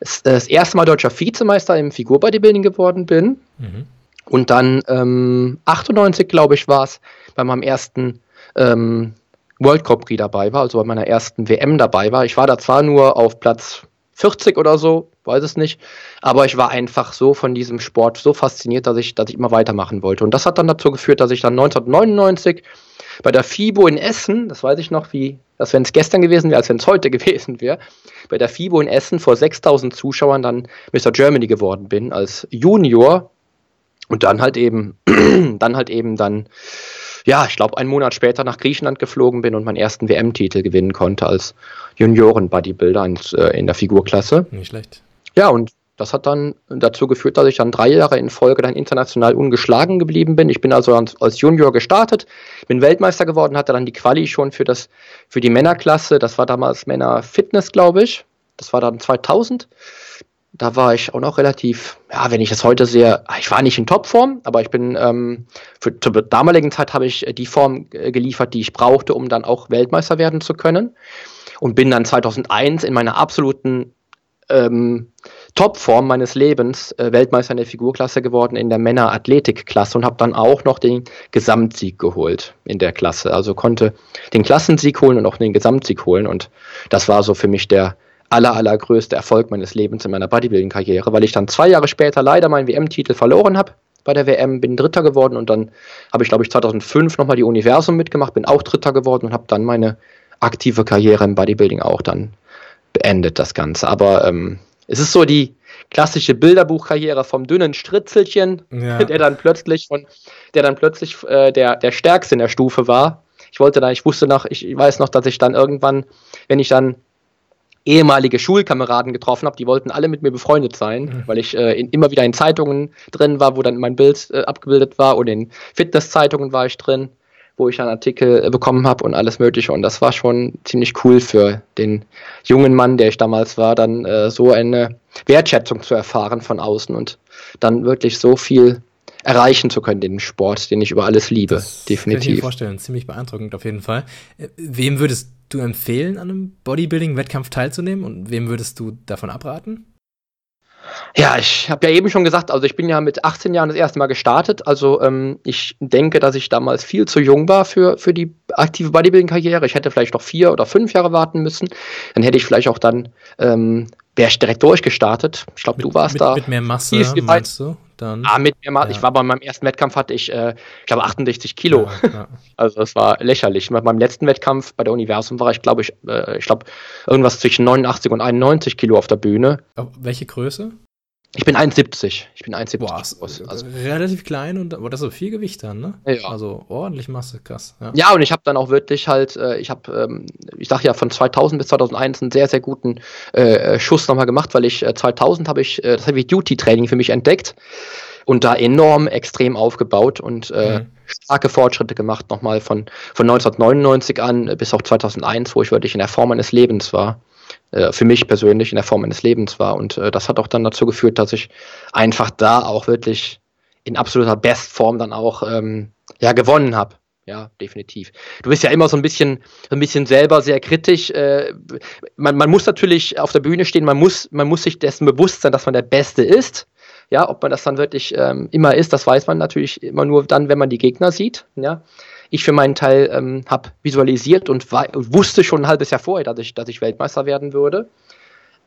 das, das erste Mal deutscher Vizemeister im Figurbodybuilding geworden bin. Mhm. Und dann ähm, 98, glaube ich, war es, bei meinem ersten ähm, World Cup Prix dabei war, also bei meiner ersten WM dabei war. Ich war da zwar nur auf Platz 40 oder so, weiß es nicht, aber ich war einfach so von diesem Sport so fasziniert, dass ich, dass ich immer weitermachen wollte. Und das hat dann dazu geführt, dass ich dann 1999 bei der FIBO in Essen, das weiß ich noch, wie, als wenn es gestern gewesen wäre, als wenn es heute gewesen wäre, bei der FIBO in Essen vor 6000 Zuschauern dann Mr. Germany geworden bin, als Junior und dann halt eben, dann halt eben dann, ja, ich glaube, einen Monat später nach Griechenland geflogen bin und meinen ersten WM-Titel gewinnen konnte als Junioren-Bodybuilder äh, in der Figurklasse. Nicht schlecht. Ja, und das hat dann dazu geführt, dass ich dann drei Jahre in Folge dann international ungeschlagen geblieben bin. Ich bin also als Junior gestartet, bin Weltmeister geworden, hatte dann die Quali schon für, das, für die Männerklasse. Das war damals Männer Fitness, glaube ich. Das war dann 2000. Da war ich auch noch relativ, ja, wenn ich es heute sehe, ich war nicht in Topform, aber ich bin, ähm, für, zur damaligen Zeit habe ich die Form äh, geliefert, die ich brauchte, um dann auch Weltmeister werden zu können. Und bin dann 2001 in meiner absoluten ähm, Topform meines Lebens äh, Weltmeister in der Figurklasse geworden in der Männer-Athletik-Klasse und habe dann auch noch den Gesamtsieg geholt in der Klasse. Also konnte den Klassensieg holen und auch den Gesamtsieg holen und das war so für mich der aller, allergrößte Erfolg meines Lebens in meiner Bodybuilding-Karriere, weil ich dann zwei Jahre später leider meinen WM-Titel verloren habe bei der WM, bin Dritter geworden und dann habe ich, glaube ich, 2005 nochmal die Universum mitgemacht, bin auch Dritter geworden und habe dann meine aktive Karriere im Bodybuilding auch dann beendet, das Ganze. Aber ähm, es ist so die klassische Bilderbuchkarriere vom dünnen Stritzelchen, ja. der dann plötzlich von, der dann plötzlich äh, der, der Stärkste in der Stufe war. Ich wollte da, ich wusste noch, ich weiß noch, dass ich dann irgendwann, wenn ich dann ehemalige Schulkameraden getroffen habe, die wollten alle mit mir befreundet sein, mhm. weil ich äh, in, immer wieder in Zeitungen drin war, wo dann mein Bild äh, abgebildet war und in Fitnesszeitungen war ich drin wo ich einen Artikel äh, bekommen habe und alles Mögliche. Und das war schon ziemlich cool für den jungen Mann, der ich damals war, dann äh, so eine Wertschätzung zu erfahren von außen und dann wirklich so viel erreichen zu können, den Sport, den ich über alles liebe. Das definitiv. Kann ich mir vorstellen, ziemlich beeindruckend auf jeden Fall. Äh, wem würdest du empfehlen, an einem Bodybuilding-Wettkampf teilzunehmen und wem würdest du davon abraten? Ja, ich habe ja eben schon gesagt, also ich bin ja mit 18 Jahren das erste Mal gestartet. Also ähm, ich denke, dass ich damals viel zu jung war für, für die aktive Bodybuilding-Karriere. Ich hätte vielleicht noch vier oder fünf Jahre warten müssen. Dann hätte ich vielleicht auch dann, ähm, wäre ich direkt durchgestartet. Ich glaube, du warst mit, da. Mit mehr Masse, meinst du? Dann, ah, mit mehr Masse. Ja. Ich war bei meinem ersten Wettkampf, hatte ich, äh, ich glaube, 68 Kilo. Ja, ja. Also das war lächerlich. Bei meinem letzten Wettkampf bei der Universum war ich, glaube ich, äh, ich glaube, irgendwas zwischen 89 und 91 Kilo auf der Bühne. Welche Größe? Ich bin 1,70. Ich bin 1,70 Boah, groß. Also, relativ klein und aber das ist so viel Gewicht dann, ne? Ja. Also ordentlich Masse, krass. Ja, ja und ich habe dann auch wirklich halt, äh, ich habe, ähm, ich sag ja, von 2000 bis 2001 einen sehr, sehr guten äh, äh, Schuss nochmal gemacht, weil ich äh, 2000 habe ich das Heavy Duty Training für mich entdeckt und da enorm extrem aufgebaut und äh, mhm. starke Fortschritte gemacht, nochmal von, von 1999 an bis auch 2001, wo ich wirklich in der Form meines Lebens war. Äh, für mich persönlich in der Form meines Lebens war. Und äh, das hat auch dann dazu geführt, dass ich einfach da auch wirklich in absoluter Bestform dann auch ähm, ja, gewonnen habe. Ja, definitiv. Du bist ja immer so ein bisschen, ein bisschen selber sehr kritisch. Äh, man, man muss natürlich auf der Bühne stehen, man muss, man muss sich dessen bewusst sein, dass man der Beste ist. Ja, ob man das dann wirklich ähm, immer ist, das weiß man natürlich immer nur dann, wenn man die Gegner sieht. Ja, ich für meinen Teil ähm, habe visualisiert und, wusste schon ein halbes Jahr vorher, dass ich, dass ich Weltmeister werden würde.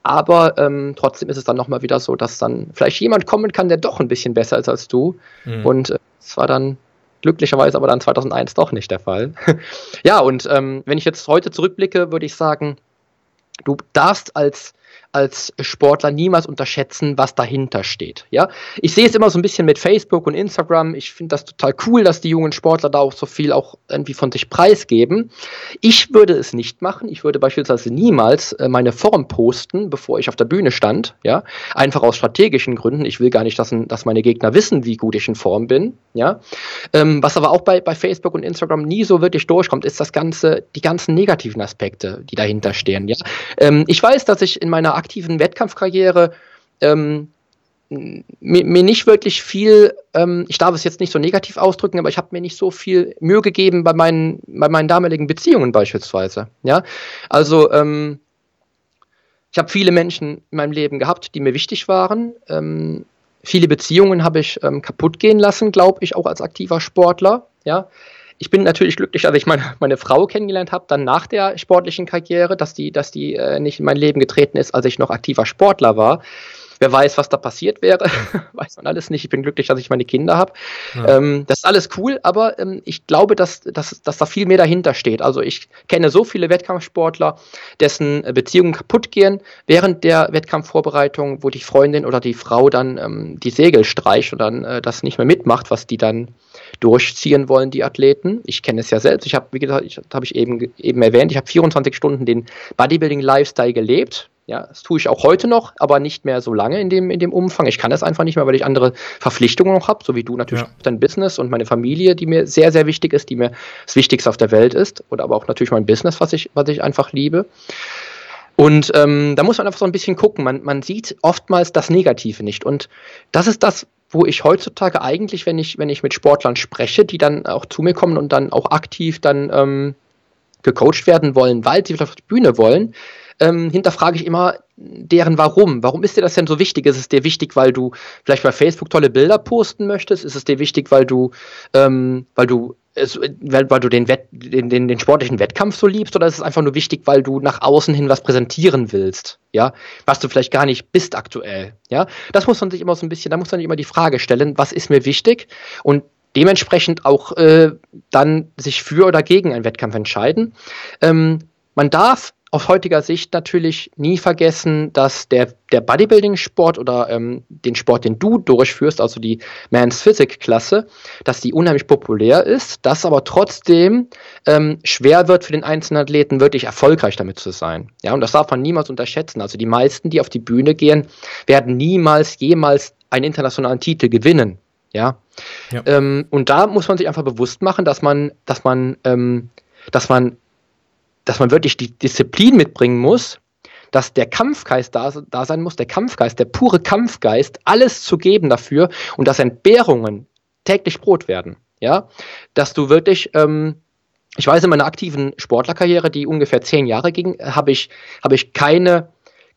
Aber ähm, trotzdem ist es dann nochmal wieder so, dass dann vielleicht jemand kommen kann, der doch ein bisschen besser ist als du. Mhm. Und es äh, war dann glücklicherweise aber dann 2001 doch nicht der Fall. ja, und ähm, wenn ich jetzt heute zurückblicke, würde ich sagen, du darfst als als Sportler niemals unterschätzen, was dahinter steht. Ja, ich sehe es immer so ein bisschen mit Facebook und Instagram. Ich finde das total cool, dass die jungen Sportler da auch so viel auch irgendwie von sich preisgeben. Ich würde es nicht machen. Ich würde beispielsweise niemals äh, meine Form posten, bevor ich auf der Bühne stand. Ja, einfach aus strategischen Gründen. Ich will gar nicht, dass, dass meine Gegner wissen, wie gut ich in Form bin. Ja, ähm, was aber auch bei, bei Facebook und Instagram nie so wirklich durchkommt, ist das ganze, die ganzen negativen Aspekte, die dahinter stehen. Ja, ähm, ich weiß, dass ich in meiner aktiven Wettkampfkarriere ähm, mir, mir, nicht wirklich viel, ähm, ich darf es jetzt nicht so negativ ausdrücken, aber ich habe mir nicht so viel Mühe gegeben bei meinen, bei meinen damaligen Beziehungen beispielsweise. Ja, also ähm, ich habe viele Menschen in meinem Leben gehabt, die mir wichtig waren. Ähm, viele Beziehungen habe ich ähm, kaputt gehen lassen, glaube ich, auch als aktiver Sportler. Ja, ich bin natürlich glücklich, dass ich meine, meine Frau kennengelernt habe, dann nach der sportlichen Karriere, dass die, dass die äh, nicht in mein Leben getreten ist, als ich noch aktiver Sportler war. Wer weiß, was da passiert wäre, weiß man alles nicht. Ich bin glücklich, dass ich meine Kinder habe. Ja. Ähm, das ist alles cool, aber ähm, ich glaube, dass, dass, dass da viel mehr dahinter steht. Also ich kenne so viele Wettkampfsportler, dessen Beziehungen kaputt gehen während der Wettkampfvorbereitung, wo die Freundin oder die Frau dann ähm, die Segel streicht und dann äh, das nicht mehr mitmacht, was die dann durchziehen wollen, die Athleten. Ich kenne es ja selbst. Ich habe, wie gesagt, habe ich eben, eben erwähnt, ich habe 24 Stunden den Bodybuilding-Lifestyle gelebt. Ja, das tue ich auch heute noch, aber nicht mehr so lange in dem, in dem Umfang. Ich kann das einfach nicht mehr, weil ich andere Verpflichtungen noch habe, so wie du natürlich ja. dein Business und meine Familie, die mir sehr, sehr wichtig ist, die mir das Wichtigste auf der Welt ist. Oder aber auch natürlich mein Business, was ich, was ich einfach liebe. Und ähm, da muss man einfach so ein bisschen gucken. Man, man sieht oftmals das Negative nicht. Und das ist das, wo ich heutzutage eigentlich, wenn ich, wenn ich mit Sportlern spreche, die dann auch zu mir kommen und dann auch aktiv dann ähm, gecoacht werden wollen, weil sie vielleicht auf die Bühne wollen, ähm, hinterfrage ich immer deren Warum. Warum ist dir das denn so wichtig? Ist es dir wichtig, weil du vielleicht bei Facebook tolle Bilder posten möchtest? Ist es dir wichtig, weil du, ähm, weil du es, weil, weil du den, Wett, den, den, den sportlichen Wettkampf so liebst oder ist es einfach nur wichtig, weil du nach außen hin was präsentieren willst, ja, was du vielleicht gar nicht bist aktuell, ja? Das muss man sich immer so ein bisschen, da muss man sich immer die Frage stellen, was ist mir wichtig und dementsprechend auch äh, dann sich für oder gegen einen Wettkampf entscheiden. Ähm, man darf aus heutiger Sicht natürlich nie vergessen, dass der, der Bodybuilding-Sport oder ähm, den Sport, den du durchführst, also die Man's Physik-Klasse, dass die unheimlich populär ist, dass aber trotzdem ähm, schwer wird für den einzelnen Athleten wirklich erfolgreich damit zu sein. Ja, und das darf man niemals unterschätzen. Also die meisten, die auf die Bühne gehen, werden niemals jemals einen internationalen Titel gewinnen. Ja. ja. Ähm, und da muss man sich einfach bewusst machen, dass man, dass man, ähm, dass man dass man wirklich die Disziplin mitbringen muss, dass der Kampfgeist da, da sein muss, der Kampfgeist, der pure Kampfgeist, alles zu geben dafür und dass Entbehrungen täglich Brot werden. Ja, dass du wirklich, ähm, ich weiß in meiner aktiven Sportlerkarriere, die ungefähr zehn Jahre ging, habe ich, habe ich keine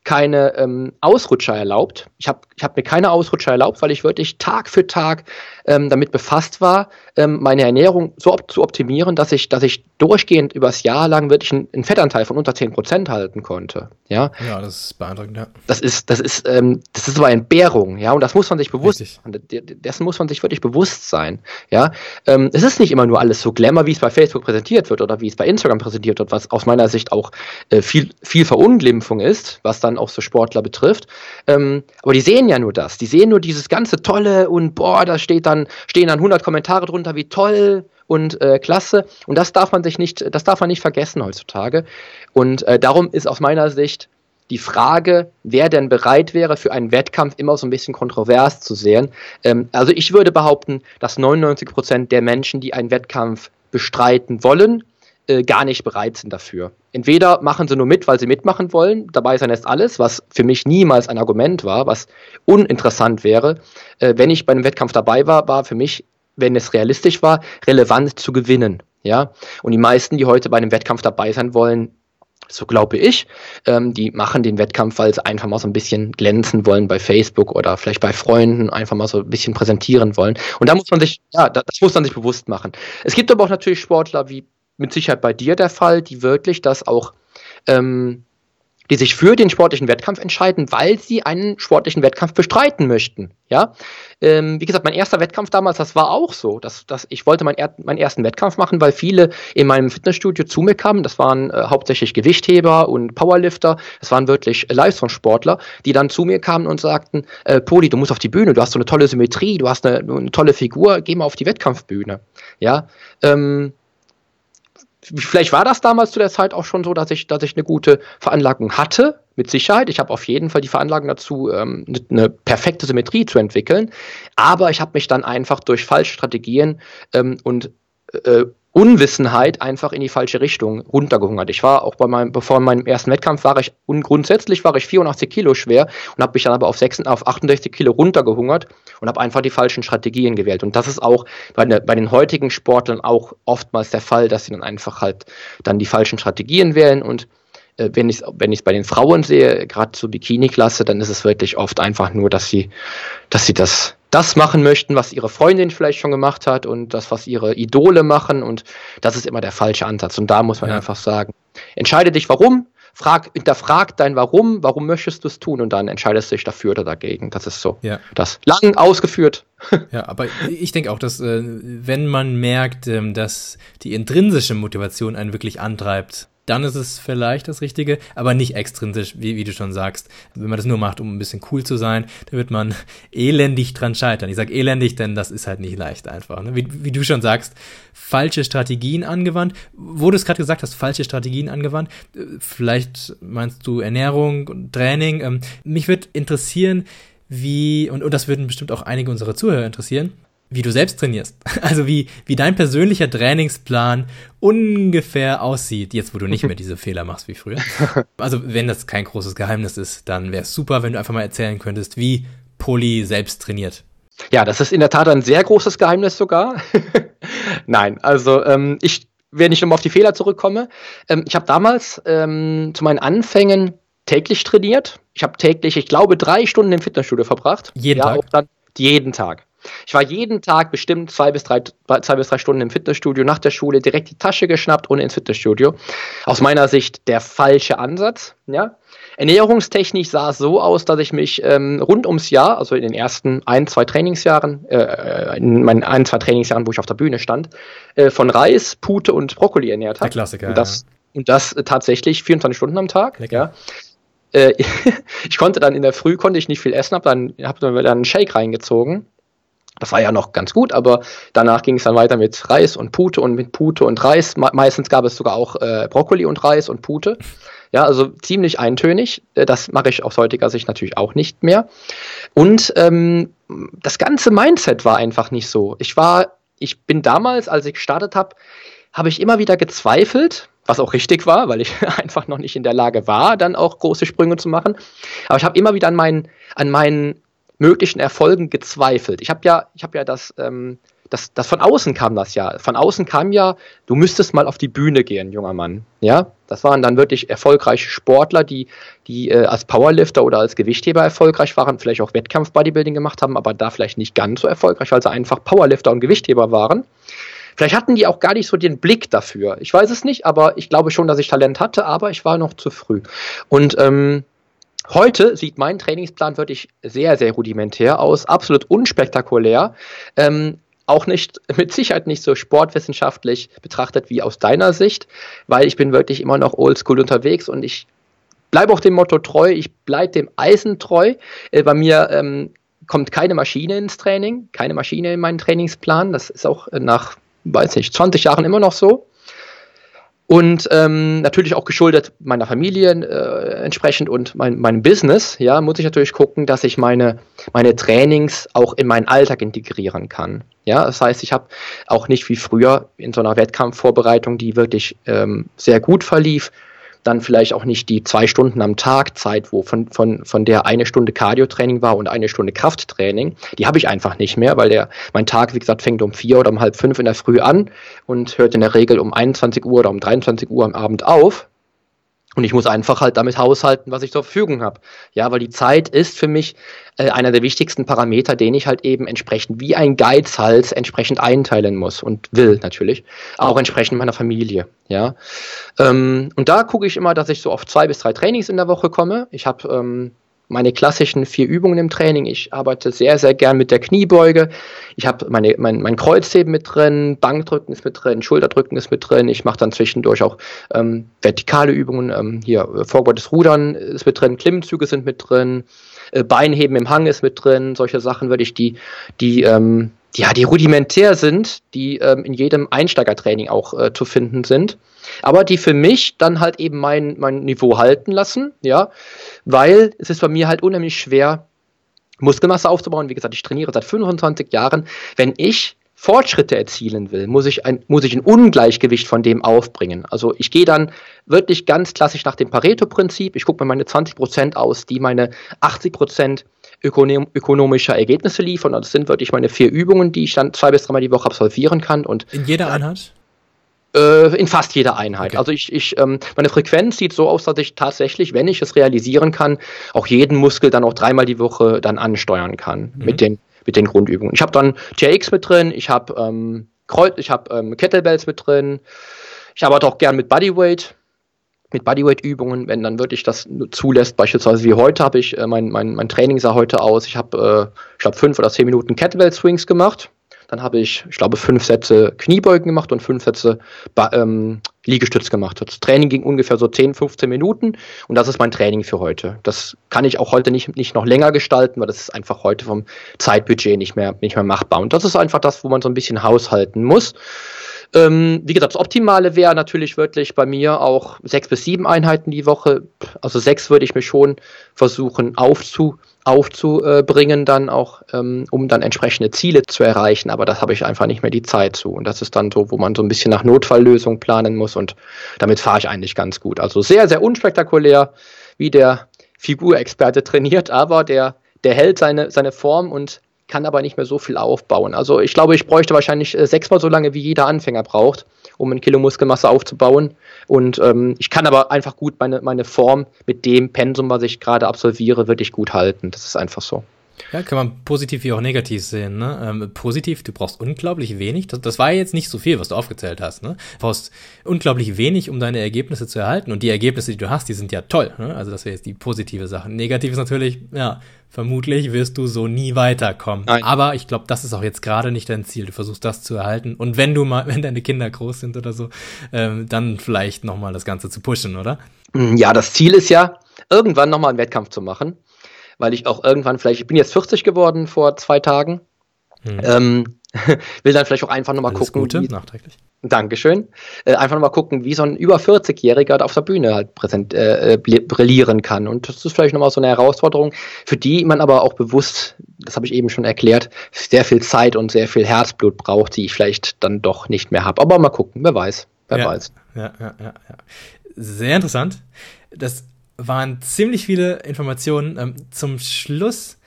keine ähm, Ausrutscher erlaubt. Ich habe ich hab mir keine Ausrutscher erlaubt, weil ich wirklich Tag für Tag ähm, damit befasst war, ähm, meine Ernährung so op zu optimieren, dass ich, dass ich durchgehend übers Jahr lang wirklich einen, einen Fettanteil von unter 10% halten konnte. Ja, ja das ist beeindruckend, ja. Das ist, das ist, ähm, das ist so eine Entbehrung, ja, und das muss man sich bewusst Richtig. Dessen muss man sich wirklich bewusst sein. Ja. Ähm, es ist nicht immer nur alles so Glamour, wie es bei Facebook präsentiert wird oder wie es bei Instagram präsentiert wird, was aus meiner Sicht auch äh, viel, viel Verunglimpfung ist, was dann auch so Sportler betrifft. Ähm, aber die sehen ja nur das. Die sehen nur dieses ganze Tolle und boah, da steht dann, stehen dann 100 Kommentare drunter, wie toll und äh, klasse. Und das darf man sich nicht, das darf man nicht vergessen heutzutage. Und äh, darum ist aus meiner Sicht die Frage, wer denn bereit wäre, für einen Wettkampf immer so ein bisschen kontrovers zu sehen. Ähm, also ich würde behaupten, dass 99 Prozent der Menschen, die einen Wettkampf bestreiten wollen, äh, gar nicht bereit sind dafür. Entweder machen sie nur mit, weil sie mitmachen wollen, dabei sein ist alles, was für mich niemals ein Argument war, was uninteressant wäre. Äh, wenn ich bei einem Wettkampf dabei war, war für mich, wenn es realistisch war, relevant zu gewinnen. Ja, und die meisten, die heute bei einem Wettkampf dabei sein wollen, so glaube ich, ähm, die machen den Wettkampf, weil sie einfach mal so ein bisschen glänzen wollen bei Facebook oder vielleicht bei Freunden, einfach mal so ein bisschen präsentieren wollen. Und da muss man sich, ja, das muss man sich bewusst machen. Es gibt aber auch natürlich Sportler wie mit Sicherheit bei dir der Fall, die wirklich das auch, ähm, die sich für den sportlichen Wettkampf entscheiden, weil sie einen sportlichen Wettkampf bestreiten möchten. Ja, ähm, wie gesagt, mein erster Wettkampf damals, das war auch so. Dass, dass ich wollte mein er meinen ersten Wettkampf machen, weil viele in meinem Fitnessstudio zu mir kamen. Das waren äh, hauptsächlich Gewichtheber und Powerlifter. Das waren wirklich äh, Leistungssportler, die dann zu mir kamen und sagten: äh, Poli, du musst auf die Bühne. Du hast so eine tolle Symmetrie, du hast eine, eine tolle Figur. Geh mal auf die Wettkampfbühne. Ja. Ähm, Vielleicht war das damals zu der Zeit auch schon so, dass ich, dass ich eine gute Veranlagung hatte, mit Sicherheit. Ich habe auf jeden Fall die Veranlagung dazu, ähm, eine, perfekte Symmetrie zu entwickeln. Aber ich habe mich dann einfach durch falsche Strategien ähm, und äh, Unwissenheit einfach in die falsche Richtung runtergehungert. Ich war auch bei meinem, bevor meinem ersten Wettkampf war ich, und grundsätzlich war ich 84 Kilo schwer und habe mich dann aber auf, 6, auf 68 Kilo runtergehungert und habe einfach die falschen Strategien gewählt. Und das ist auch bei, ne, bei den heutigen Sportlern auch oftmals der Fall, dass sie dann einfach halt dann die falschen Strategien wählen und äh, wenn ich es wenn bei den Frauen sehe, gerade zur Bikini-Klasse, dann ist es wirklich oft einfach nur, dass sie, dass sie das das machen möchten, was ihre Freundin vielleicht schon gemacht hat und das, was ihre Idole machen. Und das ist immer der falsche Ansatz. Und da muss man ja. einfach sagen, entscheide dich warum. frag, hinterfrag dein Warum, warum möchtest du es tun und dann entscheidest du dich dafür oder dagegen. Das ist so. Ja. Das lang ausgeführt. Ja, aber ich denke auch, dass äh, wenn man merkt, ähm, dass die intrinsische Motivation einen wirklich antreibt, dann ist es vielleicht das Richtige, aber nicht extrinsisch, wie, wie du schon sagst. Wenn man das nur macht, um ein bisschen cool zu sein, dann wird man elendig dran scheitern. Ich sage elendig, denn das ist halt nicht leicht einfach. Ne? Wie, wie du schon sagst, falsche Strategien angewandt. Wo du es gerade gesagt hast, falsche Strategien angewandt. Vielleicht meinst du Ernährung und Training. Ähm, mich würde interessieren, wie, und, und das würden bestimmt auch einige unserer Zuhörer interessieren, wie du selbst trainierst. Also wie, wie dein persönlicher Trainingsplan ungefähr aussieht, jetzt wo du nicht mehr diese Fehler machst wie früher. Also wenn das kein großes Geheimnis ist, dann wäre es super, wenn du einfach mal erzählen könntest, wie Poli selbst trainiert. Ja, das ist in der Tat ein sehr großes Geheimnis sogar. Nein, also ähm, ich, wenn ich nochmal auf die Fehler zurückkomme, ähm, ich habe damals ähm, zu meinen Anfängen täglich trainiert. Ich habe täglich, ich glaube, drei Stunden im Fitnessstudio verbracht. Jeden ja, Tag? Dann, jeden Tag. Ich war jeden Tag bestimmt zwei bis, drei, zwei bis drei Stunden im Fitnessstudio, nach der Schule direkt die Tasche geschnappt und ins Fitnessstudio. Aus meiner Sicht der falsche Ansatz. Ja? Ernährungstechnisch sah es so aus, dass ich mich ähm, rund ums Jahr, also in den ersten ein, zwei Trainingsjahren, äh, in meinen ein, zwei Trainingsjahren, wo ich auf der Bühne stand, äh, von Reis, Pute und Brokkoli ernährt habe. Der Klassiker. Und das, ja. und das äh, tatsächlich 24 Stunden am Tag. Lecker. Ja. Äh, ich konnte dann in der Früh konnte ich nicht viel essen, habe dann, hab dann einen Shake reingezogen das war ja noch ganz gut, aber danach ging es dann weiter mit Reis und Pute und mit Pute und Reis. meistens gab es sogar auch äh, Brokkoli und Reis und Pute. Ja, also ziemlich eintönig. Äh, das mache ich aus heutiger Sicht natürlich auch nicht mehr. Und ähm, das ganze Mindset war einfach nicht so. Ich war, ich bin damals, als ich gestartet habe, habe ich immer wieder gezweifelt, was auch richtig war, weil ich einfach noch nicht in der Lage war, dann auch große Sprünge zu machen. Aber ich habe immer wieder an meinen, an meinen möglichen Erfolgen gezweifelt. Ich habe ja, ich habe ja das, ähm, das, das von außen kam das ja. Von außen kam ja, du müsstest mal auf die Bühne gehen, junger Mann. Ja, das waren dann wirklich erfolgreiche Sportler, die, die äh, als Powerlifter oder als Gewichtheber erfolgreich waren, vielleicht auch Wettkampf-Bodybuilding gemacht haben, aber da vielleicht nicht ganz so erfolgreich, weil sie einfach Powerlifter und Gewichtheber waren. Vielleicht hatten die auch gar nicht so den Blick dafür. Ich weiß es nicht, aber ich glaube schon, dass ich Talent hatte, aber ich war noch zu früh. Und ähm, Heute sieht mein Trainingsplan wirklich sehr, sehr rudimentär aus, absolut unspektakulär. Ähm, auch nicht, mit Sicherheit nicht so sportwissenschaftlich betrachtet wie aus deiner Sicht, weil ich bin wirklich immer noch oldschool unterwegs und ich bleibe auch dem Motto treu, ich bleibe dem Eisen treu. Äh, bei mir ähm, kommt keine Maschine ins Training, keine Maschine in meinen Trainingsplan. Das ist auch nach, weiß nicht, 20 Jahren immer noch so. Und ähm, natürlich auch geschuldet meiner Familie äh, entsprechend und mein, meinem Business, ja, muss ich natürlich gucken, dass ich meine, meine Trainings auch in meinen Alltag integrieren kann. Ja, das heißt, ich habe auch nicht wie früher in so einer Wettkampfvorbereitung, die wirklich ähm, sehr gut verlief, dann vielleicht auch nicht die zwei Stunden am Tag Zeit, wo von, von, von der eine Stunde Cardio-Training war und eine Stunde Krafttraining. Die habe ich einfach nicht mehr, weil der, mein Tag, wie gesagt, fängt um vier oder um halb fünf in der Früh an und hört in der Regel um 21 Uhr oder um 23 Uhr am Abend auf. Und ich muss einfach halt damit haushalten, was ich zur Verfügung habe. Ja, weil die Zeit ist für mich äh, einer der wichtigsten Parameter, den ich halt eben entsprechend wie ein Geizhals entsprechend einteilen muss und will natürlich. Auch entsprechend meiner Familie. Ja. Ähm, und da gucke ich immer, dass ich so auf zwei bis drei Trainings in der Woche komme. Ich habe ähm, meine klassischen vier Übungen im Training. Ich arbeite sehr, sehr gern mit der Kniebeuge. Ich habe meine, mein, mein Kreuzheben mit drin, Bankdrücken ist mit drin, Schulterdrücken ist mit drin. Ich mache dann zwischendurch auch ähm, vertikale Übungen. Ähm, hier, äh, vorgebeugtes Rudern ist mit drin, Klimmzüge sind mit drin, äh, Beinheben im Hang ist mit drin. Solche Sachen würde ich die, die, ähm, ja, die rudimentär sind, die ähm, in jedem Einsteigertraining auch äh, zu finden sind, aber die für mich dann halt eben mein, mein Niveau halten lassen, ja, weil es ist bei mir halt unheimlich schwer, Muskelmasse aufzubauen. Wie gesagt, ich trainiere seit 25 Jahren. Wenn ich Fortschritte erzielen will, muss ich ein, muss ich ein Ungleichgewicht von dem aufbringen. Also ich gehe dann wirklich ganz klassisch nach dem Pareto-Prinzip. Ich gucke mir meine 20% aus, die meine 80% ökonom ökonomischer Ergebnisse liefern. Und das sind wirklich meine vier Übungen, die ich dann zwei bis dreimal die Woche absolvieren kann. Und in jeder Einheit? Äh, in fast jeder Einheit. Okay. Also ich, ich ähm, meine Frequenz sieht so aus, dass ich tatsächlich, wenn ich es realisieren kann, auch jeden Muskel dann auch dreimal die Woche dann ansteuern kann mhm. mit den mit den Grundübungen. Ich habe dann TRX mit drin, ich habe ähm, Kreuz, ich habe ähm, Kettlebells mit drin, ich arbeite auch gern mit Bodyweight. mit Bodyweight-Übungen, wenn dann wirklich das zulässt. Beispielsweise wie heute habe ich, äh, mein, mein, mein Training sah heute aus, ich habe, äh, ich glaube, fünf oder zehn Minuten Kettlebell-Swings gemacht. Dann habe ich, ich glaube, fünf Sätze Kniebeugen gemacht und fünf Sätze ähm, Liegestütz gemacht. Das Training ging ungefähr so 10, 15 Minuten und das ist mein Training für heute. Das kann ich auch heute nicht, nicht noch länger gestalten, weil das ist einfach heute vom Zeitbudget nicht mehr, nicht mehr machbar. Und das ist einfach das, wo man so ein bisschen haushalten muss. Ähm, wie gesagt, das Optimale wäre natürlich wirklich bei mir auch sechs bis sieben Einheiten die Woche. Also sechs würde ich mir schon versuchen aufzu, aufzubringen, dann auch, ähm, um dann entsprechende Ziele zu erreichen. Aber das habe ich einfach nicht mehr die Zeit zu. Und das ist dann so, wo man so ein bisschen nach Notfalllösung planen muss. Und damit fahre ich eigentlich ganz gut. Also sehr, sehr unspektakulär, wie der Figurexperte trainiert, aber der, der hält seine, seine Form und kann aber nicht mehr so viel aufbauen. Also ich glaube, ich bräuchte wahrscheinlich äh, sechsmal so lange, wie jeder Anfänger braucht, um ein Kilo Muskelmasse aufzubauen. Und ähm, ich kann aber einfach gut meine, meine Form mit dem Pensum, was ich gerade absolviere, wirklich gut halten. Das ist einfach so. Ja, kann man positiv wie auch negativ sehen. Ne? Ähm, positiv, du brauchst unglaublich wenig. Das, das war jetzt nicht so viel, was du aufgezählt hast. Ne? Du brauchst unglaublich wenig, um deine Ergebnisse zu erhalten. Und die Ergebnisse, die du hast, die sind ja toll. Ne? Also das wäre jetzt die positive Sache. Negativ ist natürlich, ja, vermutlich wirst du so nie weiterkommen. Nein. Aber ich glaube, das ist auch jetzt gerade nicht dein Ziel. Du versuchst das zu erhalten. Und wenn du mal, wenn deine Kinder groß sind oder so, ähm, dann vielleicht nochmal das Ganze zu pushen, oder? Ja, das Ziel ist ja, irgendwann nochmal einen Wettkampf zu machen weil ich auch irgendwann vielleicht, ich bin jetzt 40 geworden vor zwei Tagen. Hm. Ähm, will dann vielleicht auch einfach nochmal gucken. Gute, wie, nachträglich. Dankeschön. Äh, einfach nochmal gucken, wie so ein über 40-Jähriger auf der Bühne halt präsent, äh, brillieren kann. Und das ist vielleicht nochmal so eine Herausforderung, für die man aber auch bewusst, das habe ich eben schon erklärt, sehr viel Zeit und sehr viel Herzblut braucht, die ich vielleicht dann doch nicht mehr habe. Aber mal gucken, wer weiß. Wer ja, weiß. Ja, ja, ja, ja. Sehr interessant. Das waren ziemlich viele Informationen. Ähm, zum Schluss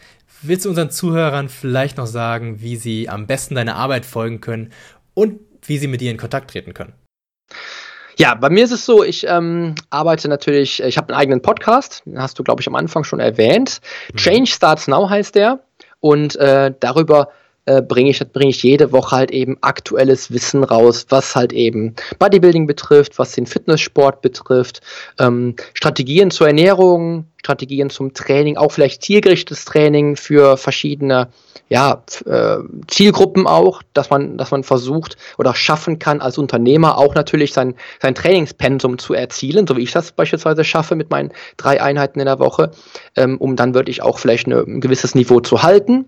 willst du unseren Zuhörern vielleicht noch sagen, wie sie am besten deiner Arbeit folgen können und wie sie mit dir in Kontakt treten können? Ja, bei mir ist es so, ich ähm, arbeite natürlich, ich habe einen eigenen Podcast, den hast du, glaube ich, am Anfang schon erwähnt. Mhm. Change Starts Now heißt der. Und äh, darüber äh, bringe ich, bring ich jede Woche halt eben aktuelles Wissen raus, was halt eben Bodybuilding betrifft, was den Fitnesssport betrifft, ähm, Strategien zur Ernährung, Strategien zum Training, auch vielleicht zielgerichtetes Training für verschiedene ja, äh, Zielgruppen auch, dass man, dass man versucht oder schaffen kann, als Unternehmer auch natürlich sein, sein Trainingspensum zu erzielen, so wie ich das beispielsweise schaffe mit meinen drei Einheiten in der Woche, ähm, um dann wirklich auch vielleicht eine, ein gewisses Niveau zu halten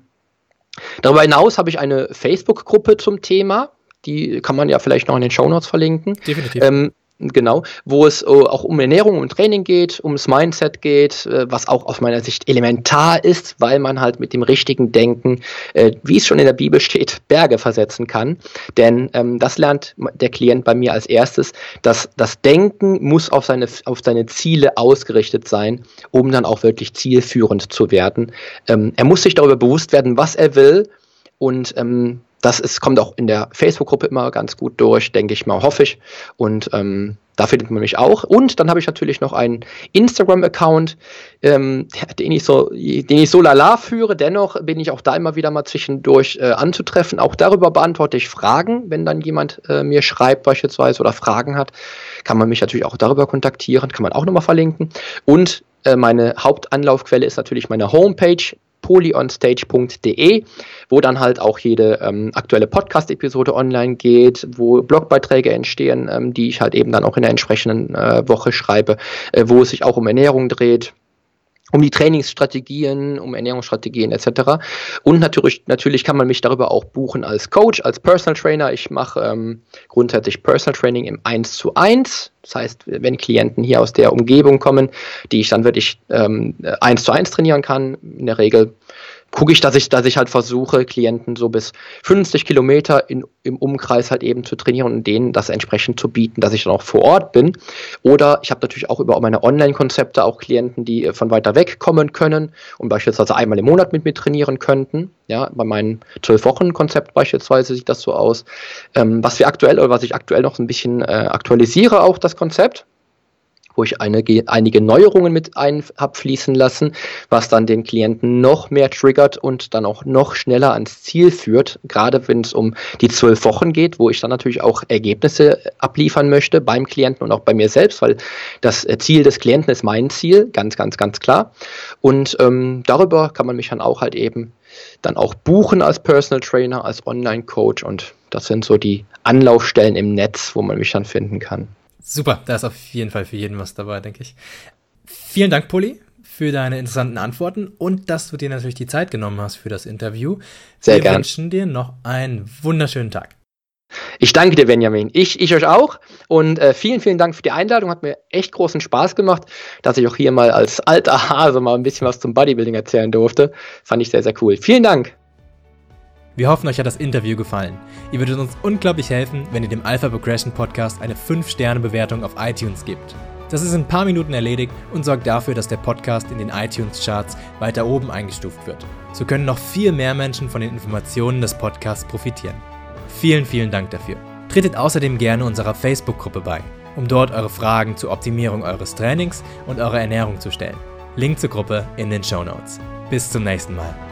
Darüber hinaus habe ich eine Facebook-Gruppe zum Thema. Die kann man ja vielleicht noch in den Show Notes verlinken. Definitiv. Ähm, Genau, wo es äh, auch um Ernährung und Training geht, ums Mindset geht, äh, was auch aus meiner Sicht elementar ist, weil man halt mit dem richtigen Denken, äh, wie es schon in der Bibel steht, Berge versetzen kann. Denn ähm, das lernt der Klient bei mir als erstes, dass das Denken muss auf seine, auf seine Ziele ausgerichtet sein, um dann auch wirklich zielführend zu werden. Ähm, er muss sich darüber bewusst werden, was er will und ähm, das ist, kommt auch in der Facebook-Gruppe immer ganz gut durch, denke ich mal, hoffe ich. Und ähm, da findet man mich auch. Und dann habe ich natürlich noch einen Instagram-Account, ähm, den, ich so, den ich so lala führe. Dennoch bin ich auch da immer wieder mal zwischendurch äh, anzutreffen. Auch darüber beantworte ich Fragen. Wenn dann jemand äh, mir schreibt beispielsweise oder Fragen hat, kann man mich natürlich auch darüber kontaktieren. Kann man auch nochmal verlinken. Und äh, meine Hauptanlaufquelle ist natürlich meine Homepage polyonstage.de, wo dann halt auch jede ähm, aktuelle Podcast-Episode online geht, wo Blogbeiträge entstehen, ähm, die ich halt eben dann auch in der entsprechenden äh, Woche schreibe, äh, wo es sich auch um Ernährung dreht, um die Trainingsstrategien, um Ernährungsstrategien etc. Und natürlich, natürlich kann man mich darüber auch buchen als Coach, als Personal Trainer. Ich mache ähm, grundsätzlich Personal Training im 1 zu 1. Das heißt, wenn Klienten hier aus der Umgebung kommen, die ich dann wirklich ähm, 1 zu 1 trainieren kann, in der Regel gucke ich, dass ich, dass ich halt versuche, Klienten so bis 50 Kilometer in, im Umkreis halt eben zu trainieren und denen das entsprechend zu bieten, dass ich dann auch vor Ort bin. Oder ich habe natürlich auch über meine Online-Konzepte auch Klienten, die äh, von weiter weg kommen können und beispielsweise einmal im Monat mit mir trainieren könnten. Ja, bei meinem 12-Wochen-Konzept beispielsweise sieht das so aus. Ähm, was wir aktuell oder was ich aktuell noch ein bisschen äh, aktualisiere, auch das Konzept wo ich eine, einige Neuerungen mit ein habe fließen lassen, was dann den Klienten noch mehr triggert und dann auch noch schneller ans Ziel führt, gerade wenn es um die zwölf Wochen geht, wo ich dann natürlich auch Ergebnisse abliefern möchte beim Klienten und auch bei mir selbst, weil das Ziel des Klienten ist mein Ziel, ganz, ganz, ganz klar. Und ähm, darüber kann man mich dann auch halt eben dann auch buchen als Personal Trainer, als Online-Coach und das sind so die Anlaufstellen im Netz, wo man mich dann finden kann. Super, da ist auf jeden Fall für jeden was dabei, denke ich. Vielen Dank, Poli, für deine interessanten Antworten und dass du dir natürlich die Zeit genommen hast für das Interview. Sehr gerne. Wir gern. wünschen dir noch einen wunderschönen Tag. Ich danke dir, Benjamin. Ich, ich euch auch. Und äh, vielen, vielen Dank für die Einladung. Hat mir echt großen Spaß gemacht, dass ich auch hier mal als alter Hase mal ein bisschen was zum Bodybuilding erzählen durfte. Fand ich sehr, sehr cool. Vielen Dank. Wir hoffen, euch hat das Interview gefallen. Ihr würdet uns unglaublich helfen, wenn ihr dem Alpha Progression Podcast eine 5-Sterne-Bewertung auf iTunes gibt. Das ist in ein paar Minuten erledigt und sorgt dafür, dass der Podcast in den iTunes-Charts weiter oben eingestuft wird. So können noch viel mehr Menschen von den Informationen des Podcasts profitieren. Vielen, vielen Dank dafür. Tretet außerdem gerne unserer Facebook-Gruppe bei, um dort eure Fragen zur Optimierung eures Trainings und eurer Ernährung zu stellen. Link zur Gruppe in den Show Notes. Bis zum nächsten Mal.